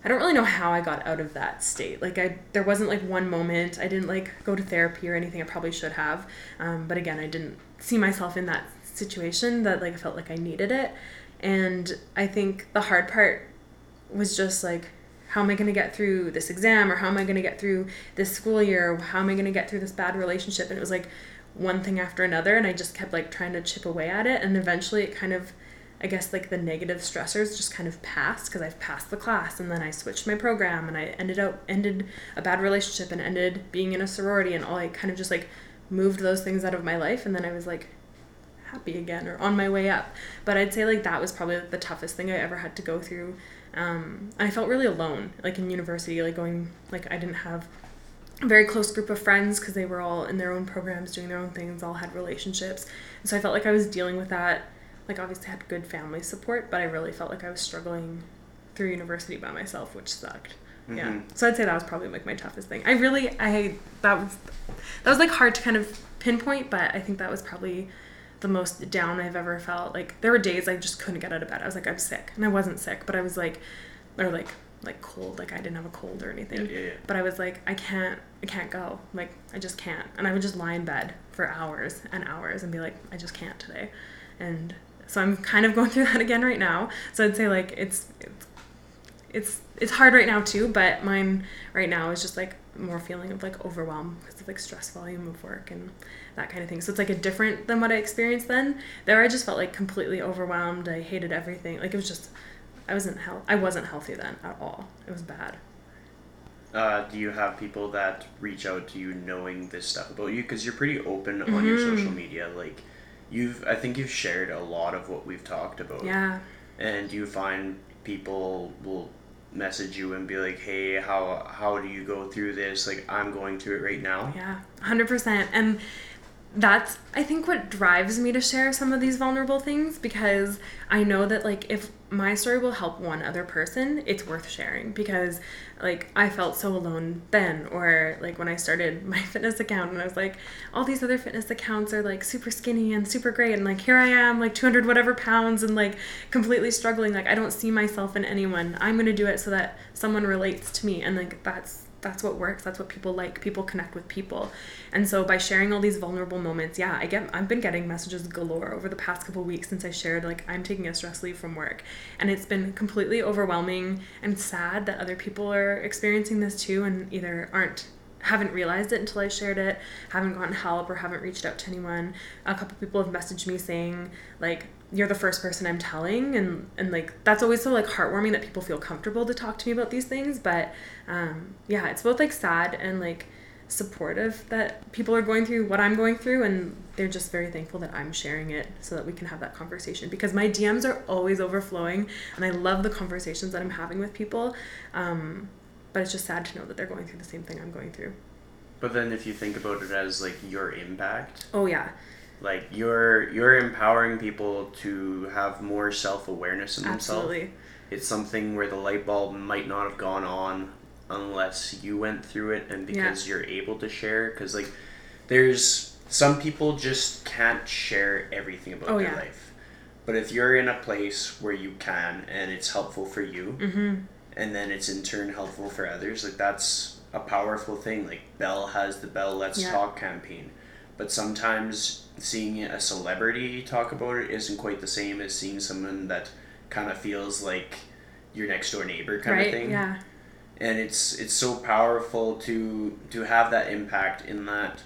I don't really know how I got out of that state. Like I, there wasn't like one moment. I didn't like go to therapy or anything. I probably should have. Um, but again, I didn't see myself in that situation that like I felt like I needed it. And I think the hard part was just like, how am I going to get through this exam or how am I going to get through this school year? Or how am I going to get through this bad relationship? And it was like one thing after another and I just kept like trying to chip away at it and eventually it kind of I guess like the negative stressors just kind of passed because I've passed the class and then I switched my program and I ended up ended a bad relationship and ended being in a sorority and all I kind of just like moved those things out of my life and then I was like happy again or on my way up. But I'd say like that was probably the toughest thing I ever had to go through. Um, I felt really alone, like in university, like going like I didn't have very close group of friends because they were all in their own programs doing their own things all had relationships. And so i felt like i was dealing with that like obviously I had good family support but i really felt like i was struggling through university by myself which sucked. Mm-hmm. yeah so i'd say that was probably like my toughest thing. I really i that was that was like hard to kind of pinpoint but i think that was probably the most down i've ever felt. Like there were days i just couldn't get out of bed. I was like i'm sick. And i wasn't sick but i was like or like like cold like i didn't have a cold or anything yeah, yeah, yeah. but i was like i can't i can't go like i just can't and i would just lie in bed for hours and hours and be like i just can't today and so I'm kind of going (laughs) through that again right now. So I'd say like it's it's it's, it's hard right now too, but mine right now is just like more feeling of like overwhelm because of like stress volume of work and that kind of thing. So it's like a different than what I experienced then. There I just felt like completely overwhelmed. I hated everything. Like it was just I wasn't health I wasn't healthy then at all. It was bad. Uh, do you have people that reach out to you knowing this stuff about you? Because you're pretty open on your Mm-hmm. social media. Like, you've I think you've shared a lot of what we've talked about. Yeah. And do you find people will message you and be like, "Hey, how how do you go through this? Like, I'm going through it right now." Yeah, 100%. And that's, I think, what drives me to share some of these vulnerable things because I know that, like, if my story will help one other person, it's worth sharing because, like, I felt so alone then. Or, like, when I started (laughs) my fitness account and I was like, all these other fitness accounts are, like, super skinny and super great. And, like, here I am, like, 200 whatever pounds and, like, completely struggling. Like, I don't see myself in anyone. I'm going to do it so that someone relates to me. And, like, that's, that's what works that's what people like people connect with people and so by sharing all these vulnerable moments yeah i get i've been getting messages galore over the past couple weeks since i shared like i'm taking a stress leave from work and it's been completely overwhelming and sad that other people are experiencing this too and either aren't haven't realized it until I shared it, haven't gotten help or haven't reached out to anyone. A couple people have messaged me saying like you're the first person I'm telling and and like that's always so like heartwarming that people feel comfortable to talk to me about these things, but um yeah, it's both like sad and like supportive that people are going through what I'm going through and they're just very thankful that I'm sharing it so that we can have that conversation because my DMs are always overflowing and I love the conversations that I'm having with people. Um but it's just sad to know that they're going through the same thing I'm going through. But then, if you think about it as like your impact, Oh yeah, like you're you're empowering people to have more self awareness in themselves. absolutely. It's something where the light bulb might not have gone on unless you went through it and because you're able to share. Because like, there's some people just can't share everything about Oh, their yeah. life. But if you're in a place where you can and it's helpful for you, Mm-hmm. and then it's in turn helpful for others like that's a powerful thing like bell has the bell let's Yeah. talk campaign but sometimes seeing a celebrity talk about it isn't quite the same as seeing someone that kind of feels like your next door neighbor kind Right? of thing Yeah. and it's it's so powerful to to have that impact in that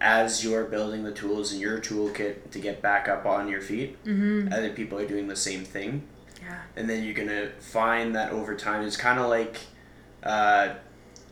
as you're building the tools in your toolkit to get back up on your feet Mm-hmm. other people are doing the same thing Yeah. and then you're gonna find that over time it's kind of like uh,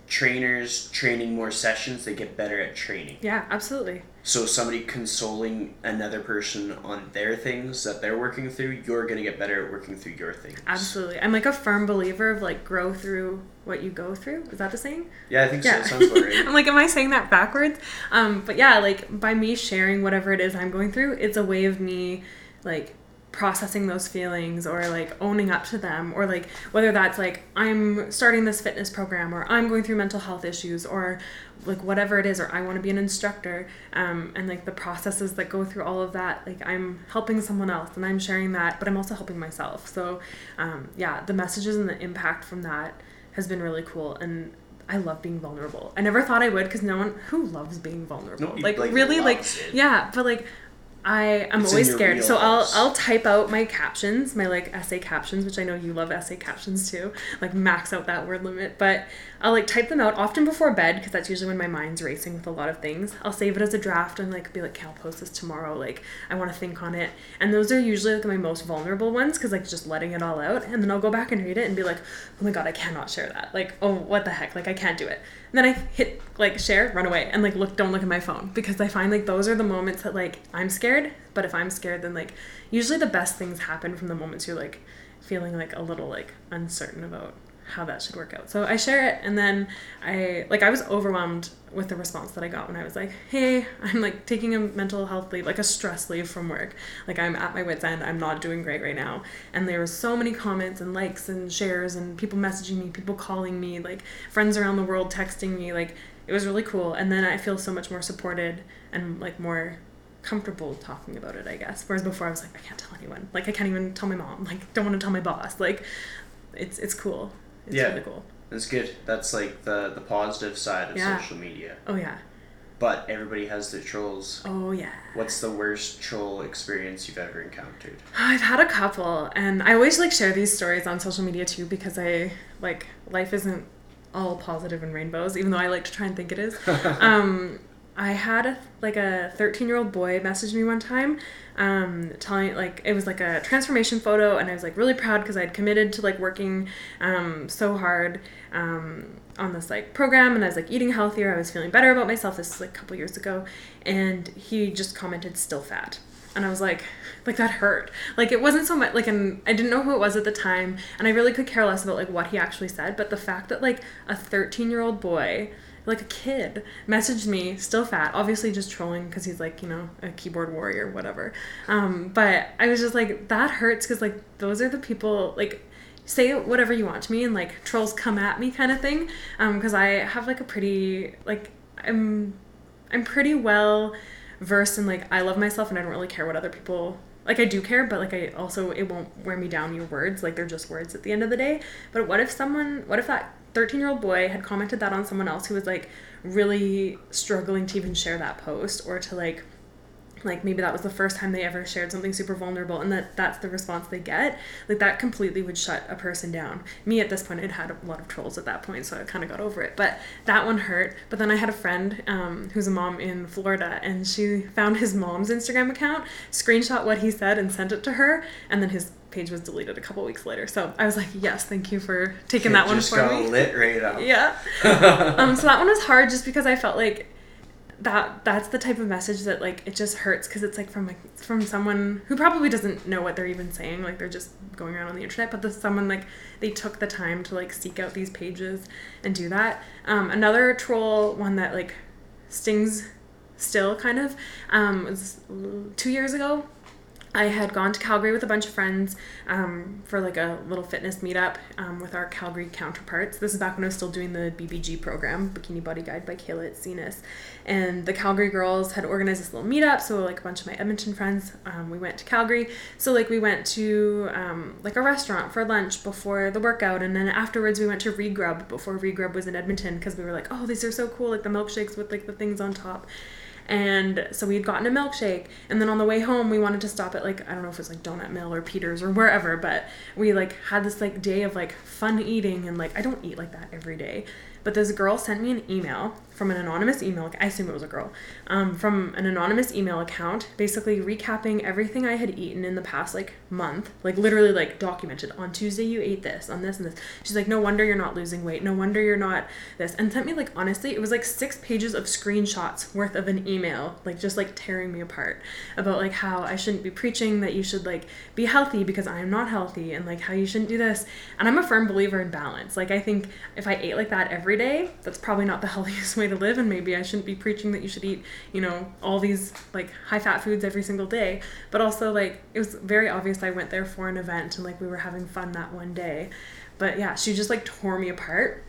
trainers training more sessions they get better at training Yeah. Absolutely. So somebody consoling another person on their things that they're working through you're gonna get better at working through your things Absolutely. I'm like a firm believer of like grow through what you go through. Is that the saying? yeah i think Yeah. so sounds right (laughs) I'm like, am I saying that backwards? Um, but yeah, like by me sharing whatever it is I'm going through, it's a way of me like processing those feelings or like owning up to them or like whether that's like I'm starting this fitness program or I'm going through mental health issues or like whatever it is or I want to be an instructor um, and like the processes that go through all of that like I'm helping someone else and I'm sharing that but I'm also helping myself so um, yeah the messages and the impact from that has been really cool and I love being vulnerable. I never thought I would because no one who loves being vulnerable. Nobody, like, like, really like it. yeah, but like I am always scared. So I'll. I'll type out my captions, my like essay captions, which I know you love essay captions too. Like max out that word limit, but I'll like type them out often before bed because that's usually when my mind's racing with a lot of things. I'll save it as a draft and like be like, "Okay, I'll post this tomorrow." Like I want to think on it, and those are usually like my most vulnerable ones because like just letting it all out, and then I'll go back and read it and be like, "Oh my god, I cannot share that." Like, oh, what the heck? Like I can't do it. And then I hit like share, run away, and like look, don't look at my phone because I find like those are the moments that like I'm scared. But if I'm scared, then like usually the best things happen from the moments you're like feeling like a little like uncertain about how that should work out. So I share it, and then I like I was overwhelmed with the response that I got when I was like, "Hey, I'm like taking a mental health leave, like a stress leave from work. Like I'm at my wits end. I'm not doing great right now." And there were so many comments and likes and shares and people messaging me, people calling me, like friends around the world texting me. Like it was really cool. And then I feel so much more supported and like more comfortable talking about it, I guess. Whereas before I was like, I can't tell anyone. Like I can't even tell my mom. Like don't want to tell my boss. Like it's it's cool. It's Yeah. really cool. That's good. That's like the the positive side of Yeah. social media. Oh yeah. but everybody has their trolls. Oh yeah. What's the worst troll experience you've ever encountered? (sighs) I've had a couple, and I always like share these stories on social media too because I like life isn't all positive and rainbows, even though I like to try and think it is. (laughs) um, I had a, like a 13 year old boy message me one time, um, telling like it was like a transformation photo, and I was like really proud because I'd committed to like working um, so hard um, on this like program, and I was like eating healthier. I was feeling better about myself. This was like a couple years ago, and he just commented still fat, and I was like, (laughs) like that hurt. Like it wasn't so much like and I didn't know who it was at the time, and I really could care less about like what he actually said, but the fact that like a 13 year old boy like a kid messaged me still fat obviously just trolling because he's like you know a keyboard warrior whatever um, but i was just like that hurts because like those are the people like say whatever you want to me and like trolls come at me kind of thing because um, i have like a pretty like i'm i'm pretty well versed in like i love myself and i don't really care what other people like I do care, but like I also it won't wear me down your words. Like they're just words at the end of the day. But what if someone what if that 13 year old boy had commented that on someone else who was like really struggling to even share that post or to like like maybe that was the first time they ever shared something super vulnerable and that that's the response they get like that completely would shut a person down. Me at this point had had a lot of trolls at that point so i kind of got over it but that one hurt but then i had a friend um, who's a mom in florida and she found his mom's instagram account screenshot what he said and sent it to her and then his page was deleted a couple weeks later. So i was like yes thank you for taking It that one just for got me. lit right up. yeah. (laughs) Um, so that one was hard just because i felt like that that's the type of message that like it just hurts because it's like from like from someone who probably doesn't know what they're even saying like they're just going around on the internet but the someone like they took the time to like seek out these pages and do that. Um, another troll one that like stings still kind of um, was two years ago I had gone to Calgary with a bunch of friends um, for like a little fitness meetup um, with our Calgary counterparts. This is back when I was still doing the BBG program, Bikini Body Guide by Kayla Itsines. And the Calgary girls had organized this little meetup. So like a bunch of my Edmonton friends, um, we went to Calgary. So like we went to um, like a restaurant for lunch before the workout, and then afterwards we went to Regrub before Regrub was in Edmonton because we were like, oh, these are so cool, like the milkshakes with like the things on top. And so we had gotten a milkshake, and then on the way home, we wanted to stop at like I don't know if it was like Donut Mill or Peter's or wherever, but we like had this like day of like fun eating, and like I don't eat like that every day, but this girl sent me an email from an anonymous email. I assume it was a girl, um, from an anonymous email account, basically recapping everything I had eaten in the past like month, like literally like documented. On Tuesday you ate this, on this and this. She's like, no wonder you're not losing weight. No wonder you're not this, and sent me like honestly, it was like six pages of screenshots worth of an email, like just like tearing me apart about like how I shouldn't be preaching that you should like be healthy because I am not healthy, and like how you shouldn't do this. And I'm a firm believer in balance. Like I think if I ate like that every day, that's probably not the (laughs) healthiest way to live and maybe I shouldn't be preaching that you should eat, you know, all these like high fat foods every single day. But also like it was very obvious I went there for an event and like we were having fun that one day. But yeah, she just like tore me apart.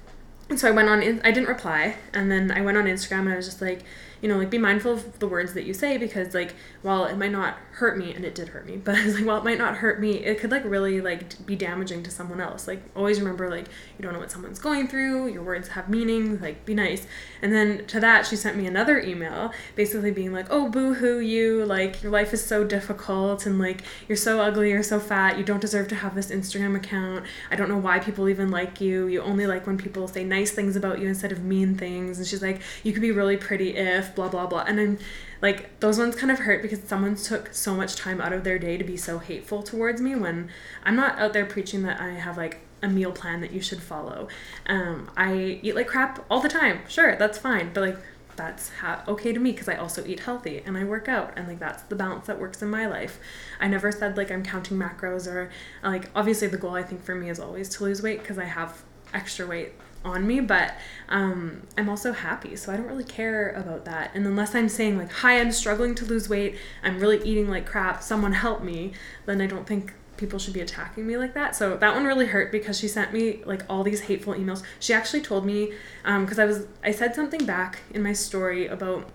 And so I went on in, I didn't reply and then I went on Instagram and I was just like you know, like be mindful of the words that you say because like while it might not hurt me and it did hurt me, (laughs) but I was like while it might not hurt me, it could like really like be damaging to someone else. Like always remember like you don't know what someone's going through, your words have meaning, like be nice. And then to that she sent me another email basically being like, "Oh, boo-hoo you, like your life is so difficult and like you're so ugly, you're so fat, you don't deserve to have this Instagram account. I don't know why people even like you. You only like when people say nice things about you instead of mean things." And she's like, "You could be really pretty if blah blah blah. And then like those ones kind of hurt because someone took so much time out of their day to be so hateful towards me when i'm not out there preaching that i have like a meal plan that you should follow. Um, i eat like crap all the time. Sure that's fine. But like that's ha- okay to me because I also eat healthy and I work out and like that's the balance that works in my life. I never said like I'm counting macros or like obviously the goal I think for me is always to lose weight because I have extra weight on me, but um, I'm also happy, so I don't really care about that. And unless I'm saying like, "Hi, I'm struggling to lose weight. I'm really eating like crap. Someone help me," then I don't think people should be attacking me like that. So that one really hurt because she sent me like all these hateful emails. She actually told me because um, I was I said something back in my story about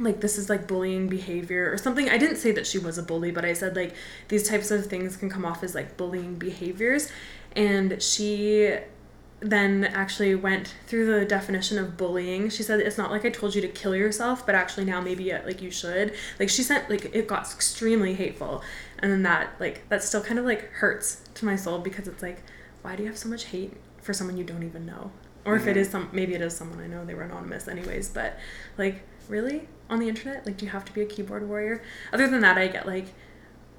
like this is like bullying behavior or something. I didn't say that she was a bully, but I said like these types of things can come off as like bullying behaviors. And she then actually went through the definition of bullying. She said it's not like I told you to kill yourself, but actually now maybe uh, like you should. Like she sent like it got extremely hateful, and then that like that still kind of like hurts to my soul because it's like why do you have so much hate for someone you don't even know? Or if it is some maybe it is someone I know they were anonymous anyways, but like really on the internet like do you have to be a keyboard warrior? Other than that, I get like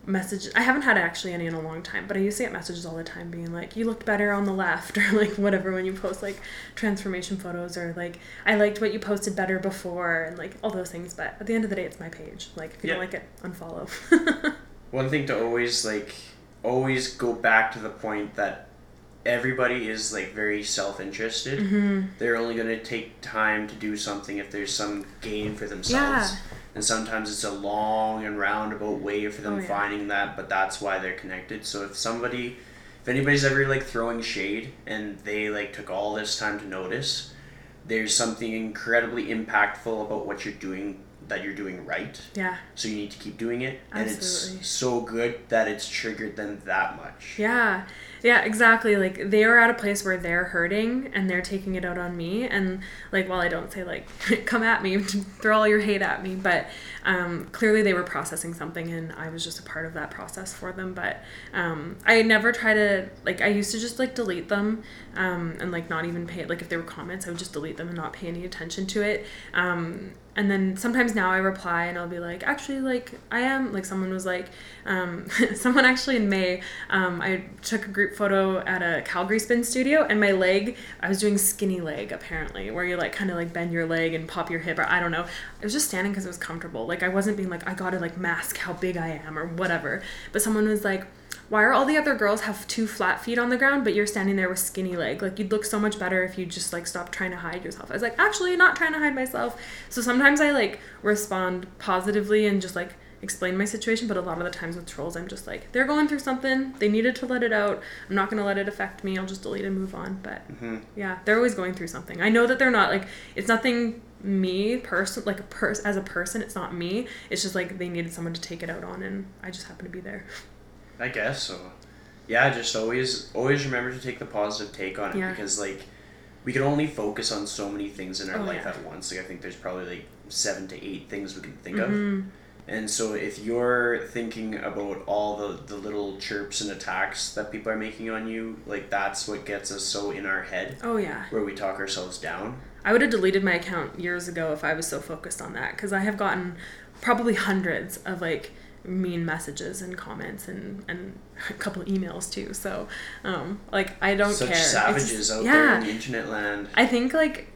messages i haven't had actually any in a long time but i used to get messages all the time being like you looked better on the left (laughs) or like whatever when you post like transformation photos or like i liked what you posted better before and like all those things but at the end of the day it's my page like if you Yeah. don't like it unfollow (laughs) One thing to always like always go back to the point that everybody is like very self-interested. hmm They're only going to take time to do something if there's some gain for themselves. Yeah. And sometimes it's a long and roundabout way for them Oh, yeah. finding that, but that's why they're connected. So if somebody if anybody's ever like throwing shade and they like took all this time to notice, there's something incredibly impactful about what you're doing that you're doing right. yeah So you need to keep doing it. And it's so good that it's triggered them that much. Yeah, yeah, exactly. Like they are at a place where they're hurting and they're taking it out on me. And like, while I don't say like, (laughs) come at me, (laughs) throw all your hate at me, but um, clearly they were processing something, and I was just a part of that process for them. But um, I never try to like. I used to just like delete them um, and like not even pay. it Like if there were comments, I would just delete them and not pay any attention to it. Um, and then sometimes now I reply and I'll be like, actually, like I am like someone was like, um, (laughs) someone actually in May, um, I took a group photo at a Calgary spin studio and my leg, I was doing skinny leg apparently, where you like kind of like bend your leg and pop your hip or I don't know. I was just standing because it was comfortable. Like I wasn't being like I gotta like mask how big I am or whatever. But someone was like. Why are all the other girls have two flat feet on the ground, but you're standing there with skinny leg? Like you'd look so much better if you just like stopped trying to hide yourself. I was like, actually, not trying to hide myself. So sometimes I like respond positively and just like explain my situation, but a lot of the times with trolls, I'm just like, they're going through something. They needed to let it out. I'm not gonna let it affect me. I'll just delete and move on. But hmm yeah, they're always going through something. I know that they're not like it's nothing me person like a pers as a person. It's not me. It's just like they needed someone to take it out on, and I just happen to be there. I guess so. Yeah, just always always remember to take the positive take on it Yeah. because like we can only focus on so many things in our Oh, life yeah. at once. Like I think there's probably like seven to eight things we can think Mhm. of. And so if you're thinking about all the, the little chirps and attacks that people are making on you, like that's what gets us so in our head Oh yeah. where we talk ourselves down. I would have deleted my account years ago if I was so focused on that because I have gotten probably hundreds of like mean messages and comments and and (laughs) a couple emails too. So um like I don't Such care. Savages just- out yeah. there in the internet land. I think like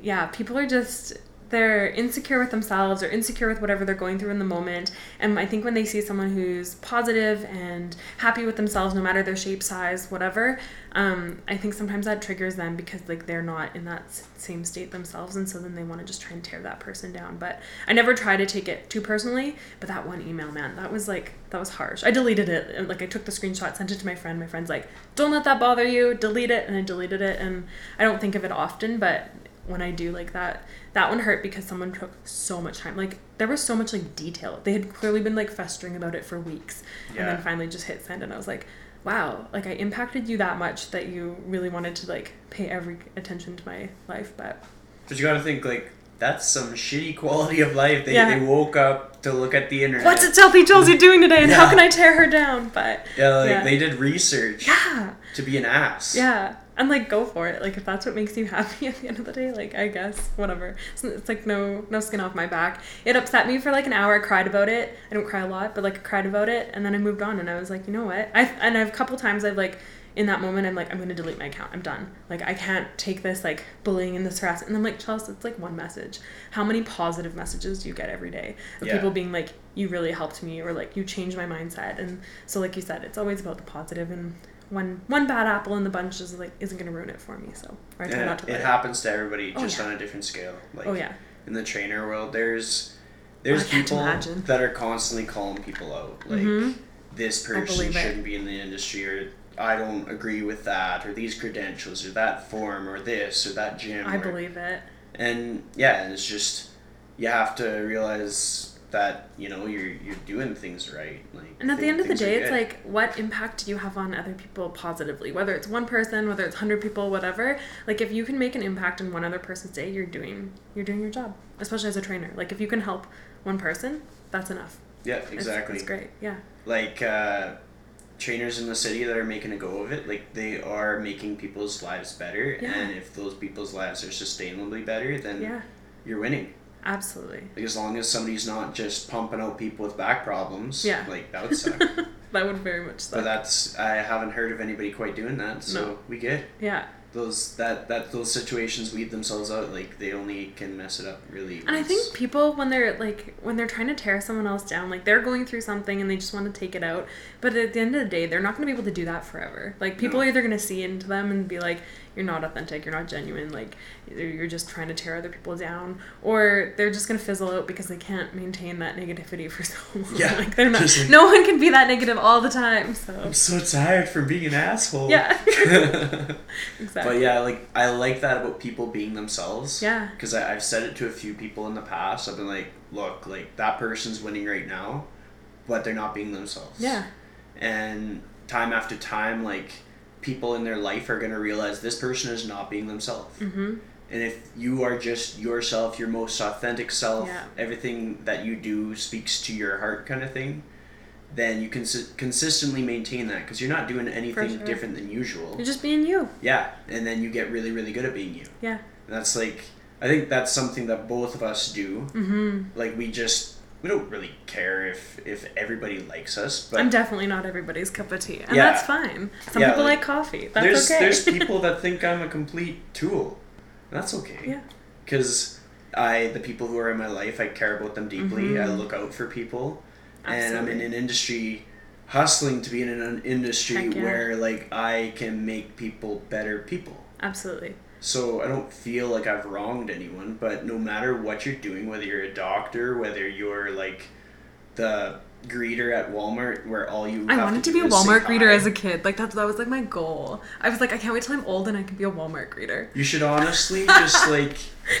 yeah, people are just they're insecure with themselves or insecure with whatever they're going through in the moment. And I think when they see someone who's positive and happy with themselves, no matter their shape, size, whatever, um, I think sometimes that triggers them because like they're not in that same state themselves, and so then they want to just try and tear that person down. But I never try to take it too personally. But that one email, man, that was like that was harsh. I deleted it. Like I took the screenshot, sent it to my friend. My friend's like, "Don't let that bother you. Delete it," and I deleted it. And I don't think of it often, but when I do like that, that one hurt because someone took so much time. Like there was so much like detail. They had clearly been like festering about it for weeks, and then finally just hit send, and I was like, wow, like I impacted you that much that you really wanted to like pay every attention to my life. But But you gotta think like that's some shitty quality of life. They, Yeah. they woke up to look at the internet. what's it Healthy Chelsea doing today, and how can I tear her down? But Yeah, like Yeah. they did research yeah, to be an ass. yeah. And like go for it. Like if that's what makes you happy (laughs) at the end of the day, like I guess whatever. It's, it's like no no skin off my back. It upset me for like an hour. I cried about it. I don't cry a lot, but like I cried about it, and then I moved on. And I was like, you know what? I and I've a couple times I've like in that moment I'm like I'm gonna delete my account. I'm done. Like I can't take this like bullying and this harassment. And I'm like Chelsea, it's like one message. How many positive messages do you get every day of Yeah. people being like you really helped me or like you changed my mindset? And so like you said, it's always about the positive and. One, one bad apple in the bunch is like isn't gonna ruin it for me so or I try not to it it. happens to everybody, Oh, just yeah. on a different scale. Like oh yeah in the trainer world, there's there's people imagine. that are constantly calling people out. Like Mhm. this person shouldn't be in the industry, or I don't agree with that, or these credentials, or that form, or this, or that gym. I or- believe it And yeah, and it's just you have to realize that you know you're you're doing things right. Like, And at the end of the day, it's good. like, what impact do you have on other people positively? Whether it's one person, whether it's hundred people, whatever. Like, if you can make an impact in one other person's day, you're doing you're doing your job. Especially as a trainer, like if you can help one person, that's enough. yeah, It's- exactly. It's, great. Yeah. like uh, trainers in the city that are making a go of it like they are making people's lives better Yeah. and if those people's lives are sustainably better then Yeah. you're winning Absolutely. like as long as somebody's not just pumping out people with back problems Yeah. like that would suck (laughs) that would very much but suck. that's i haven't heard of anybody quite doing that so No. we good yeah. those that that those situations weed themselves out like they only can mess it up really And I think people when they're like when they're trying to tear someone else down, like they're going through something and they just want to take it out. But at the end of the day, they're not going to be able to do that forever. Like people No. are either going to see into them and be like, "You're not authentic. You're not genuine. Like you're just trying to tear other people down," or they're just going to fizzle out because they can't maintain that negativity for (laughs) so long. Yeah, (laughs) like they're not. like- no one can be that negative all the time. So i'm so tired from being an asshole yeah, (laughs) exactly. But yeah, like I like that about people being themselves. Yeah. Because I've said it to a few people in the past. I've been like, look, like that person's winning right now, but they're not being themselves. Yeah. And time after time, like people in their life are gonna realize this person is not being themselves. Mm-hmm. And if you are just yourself, your most authentic self, Yeah. everything that you do speaks to your heart, kind of thing. Then you can consi- consistently maintain that because you're not doing anything sure. different than usual. You're just being you. Yeah, and then you get really, really good at being you. Yeah. And that's like, I think that's something that both of us do. Mm-hmm. Like we just, we don't really care if if everybody likes us, but I'm definitely not everybody's cup of tea, and Yeah. that's fine. Some Yeah, people like, like, coffee. That's there's okay. there's (laughs) people that think I'm a complete tool. That's okay. Yeah. Because I, the people who are in my life, I care about them deeply. I Mhm. look out for people, Absolutely. and I'm in an industry hustling to be in an industry yeah. where like I can make people better people. Absolutely. So I don't feel like I've wronged anyone, but no matter what you're doing, whether you're a doctor, whether you're like the greeter at Walmart where all you I wanted to do be a Walmart greeter hi. as a kid. Like that, that was like my goal. I was like, I can't wait till I'm old and I can be a Walmart greeter. You should honestly (laughs) just like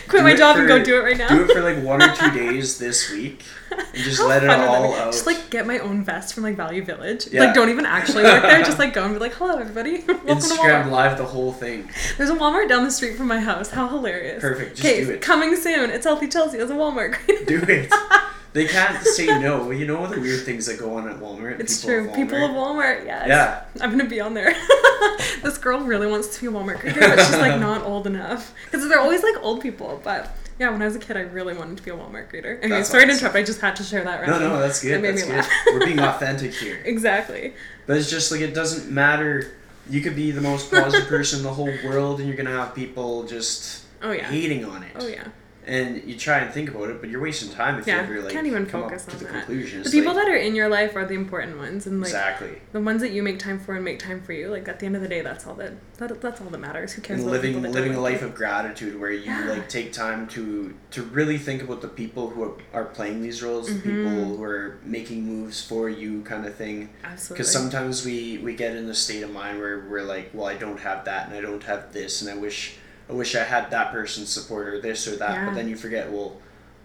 Quit my job and go do it right now. Do it for like one or two days this week, and just How let it all out. Just like get my own vest from like Value Village. Yeah. Like don't even actually work there. Just like go and be like, hello everybody. (laughs) Welcome to Instagram live the whole thing. There's a Walmart down the street from my house. How hilarious. Perfect, just do it. coming soon. It's Healthy Chelsea as a Walmart greeter. Do it. (laughs) They can't say no. You know the weird things that go on at Walmart. It's people true. Of People of Walmart? Walmart, yes. Yeah. I'm gonna be on there. (laughs) this girl really wants to be a Walmart greeter, but she's like not (laughs) old enough. Because they're always like old people. But yeah, when I was a kid, I really wanted to be a Walmart greeter. Anyway, That's sorry to interrupt. I just had to share that. No, random. no, that's good. It made That's me good. laugh. We're being (laughs) authentic here. Exactly. But it's just like it doesn't matter. You could be the most positive person in the whole world, and you're gonna have people just Oh yeah. hating on it. Oh yeah. And you try and think about it, but you're wasting time if Yeah, you ever like can't even come focus up to on the that. conclusion. The people like, that are in your life are the important ones, and like exactly. the ones that you make time for and make time for you. Like at the end of the day, that's all that, that that's all that matters. Who cares? And living living a life of gratitude where you Yeah. like take time to to really think about the people who are, are playing these roles, the Mhm. people who are making moves for you, kind of thing. Absolutely. Because sometimes we we get in a state of mind where we're like, well, I don't have that, and I don't have this, and I wish I wish I had that person's support or this or that. Yeah. But then you forget, well,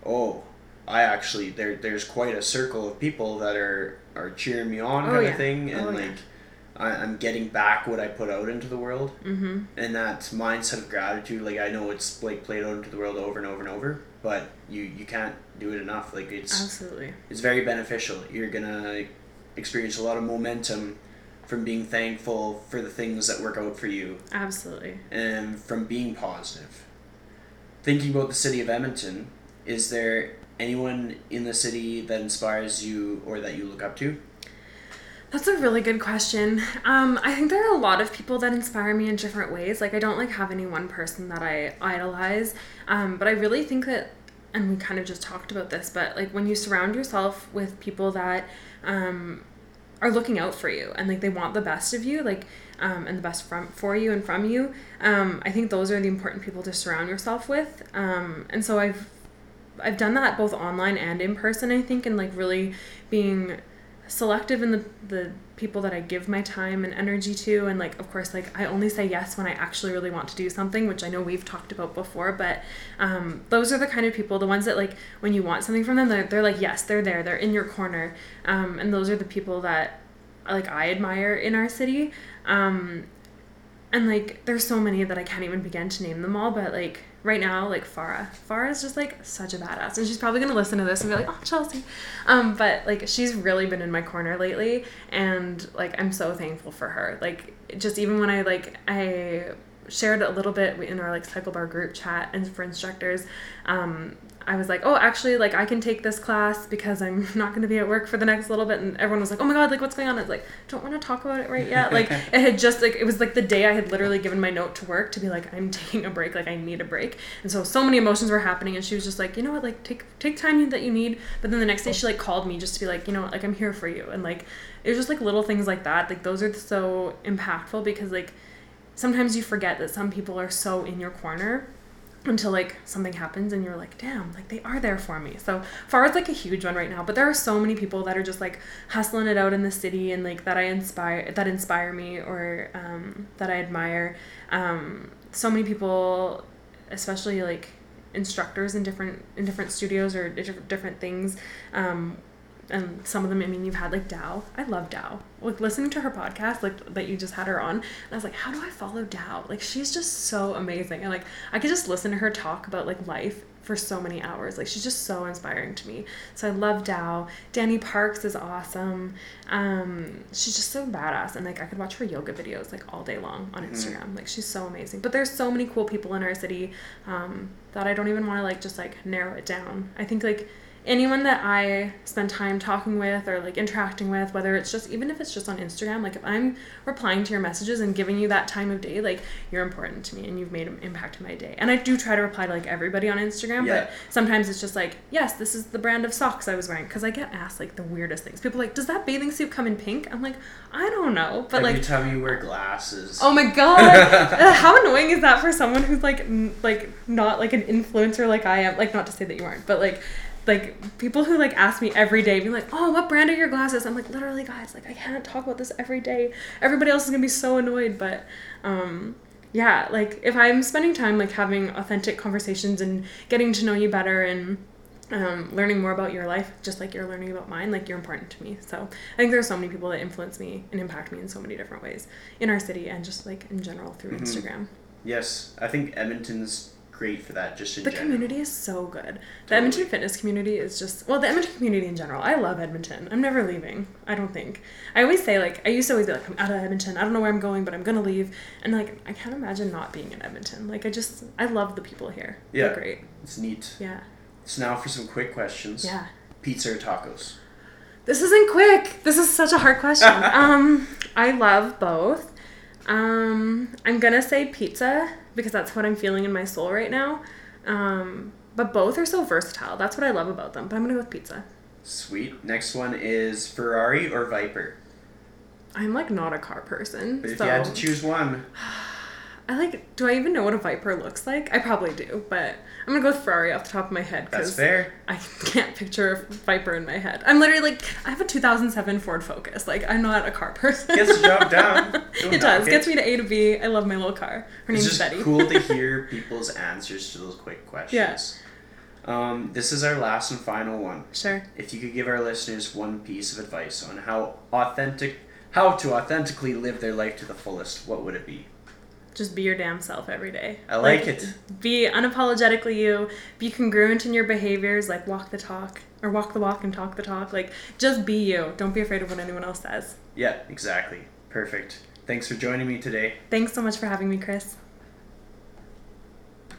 oh, I actually there there's quite a circle of people that are are cheering me on, Oh, kind yeah. of thing, and Oh, yeah. like. I, I'm getting back what I put out into the world, Mm-hmm. and that mindset of gratitude. Like I know it's like played out into the world over and over and over, but you you can't do it enough. Like it's Absolutely. it's very beneficial. You're gonna experience a lot of momentum from being thankful for the things that work out for you Absolutely. and from being positive. Thinking about the city of Edmonton, is there anyone in the city that inspires you or that you look up to? That's a really good question. Um, I think there are a lot of people that inspire me in different ways. Like I don't like have any one person that I idolize, um, but I really think that, and we kind of just talked about this, but like when you surround yourself with people that um, are looking out for you and like they want the best of you, like um, and the best from for you and from you, um, I think those are the important people to surround yourself with. Um, and so I've I've done that both online and in person. I think, and like really being selective in the the people that I give my time and energy to and like of course like I only say yes when I actually really want to do something which I know we've talked about before but um, those are the kind of people the ones that like when you want something from them they're, they're like yes they're there they're in your corner. Um, and those are the people that like I admire in our city. Um, and like there's so many that I can't even begin to name them all but like right now like Farah. Farah is just like such a badass and she's probably gonna listen to this and be like oh Chelsea. Um but like she's really been in my corner lately and like I'm so thankful for her. Like just even when I like I shared a little bit in our like CycleBar group chat and for instructors um I was like, oh, actually, like I can take this class because I'm (laughs) not going to be at work for the next little bit. And everyone was like, oh my god, like what's going on? I was like, don't want to talk about it right yet. Like (laughs) it had just like it was like the day I had literally given my note to work to be like, I'm (laughs) taking a break, like I need a break. And so so many emotions were happening, and she was just like, you know what, like take take time that you need. But then the next day she like called me just to be like, you know what, like I'm here for you. And like it was just like little things like that. Like those are so impactful because like sometimes you forget that some people are so in your corner until like something happens and you're like damn like they are there for me so far it's like a huge one right now but there are so many people that are just like hustling it out in the city and like that i inspire that inspire me or um, that i admire um, so many people especially like instructors in different in different studios or different things um, and some of them, I mean, you've had like Dow. I love Dow. Like listening to her podcast, like that you just had her on, and I was like, how do I follow Dow? Like she's just so amazing, and like I could just listen to her talk about like life for so many hours. Like she's just so inspiring to me. So I love Dow. Danny Parks is awesome. Um, she's just so badass, and like I could watch her yoga videos like all day long on mm-hmm. Instagram. Mm-hmm. Like she's so amazing. But there's so many cool people in our city um, that I don't even want to like just like narrow it down. I think like anyone that I spend time talking with or like interacting with, whether it's just even if it's just on Instagram, like if I'm replying to your messages and giving you that time of day, like you're important to me and you've made an impact in my day. And I do try to reply to like everybody on Instagram, yeah. but sometimes it's just like, yes, this is the brand of socks I was wearing because I get asked like the weirdest things. People like, does that bathing suit come in pink? I'm like, I don't know, but like, Every like time you wear glasses. Oh my god, (laughs) how annoying is that for someone who's like n- like not like an influencer like I am? Like not to say that you aren't, but like like people who like ask me every day, be like, "Oh, what brand are your glasses?" I'm like, literally, guys, like I can't talk about this every day. Everybody else is gonna be so annoyed, but um, yeah, like if I'm spending time like having authentic conversations and getting to know you better and um, learning more about your life, just like you're learning about mine, like you're important to me. So I think there's so many people that influence me and impact me in so many different ways in our city and just like in general through mm-hmm. Instagram. Yes, I think Edmonton's great for that just in the general. community is so good. Totally. the edmonton fitness community is just well the edmonton community in general. I love edmonton. I'm never leaving i don't think. I always say like i used to always be like i'm out of edmonton. I don't know where i'm going but i'm gonna leave. And like i can't imagine not being in edmonton. Like i just i love the people here. Yeah. They're great. It's neat. Yeah. So now for some quick questions. Yeah. Pizza or tacos? This isn't quick. This is such a hard question. (laughs) Um i love both um i'm gonna say pizza because that's what I'm feeling in my soul right now. Um, but both are so versatile. That's what I love about them. But I'm gonna go with pizza. Sweet. Next one is Ferrari or Viper. I'm like not a car person. But if so. you had to choose one. (sighs) I like. Do I even know what a Viper looks like? I probably do, but I'm gonna go with Ferrari off the top of my head because fair. I can't picture a Viper in my head. I'm literally like, I have a 2007 Ford Focus. Like, I'm not a car person. Gets the job done. it does. It. Gets me to A to B. I love my little car. Her it's name's Betty. cool to (laughs) hear people's answers to those quick questions. Yeah. Um, this is our last and final one. Sure. If you could give our listeners one piece of advice on how authentic, how to authentically live their life to the fullest, what would it be? Just be your damn self every day. I like, like, it. Be unapologetically you. Be congruent in your behaviors. Like walk the talk or walk the walk and talk the talk. Like just be you. Don't be afraid of what anyone else says. Yeah, exactly. Perfect. Thanks for joining me today. Thanks so much for having me, Chris.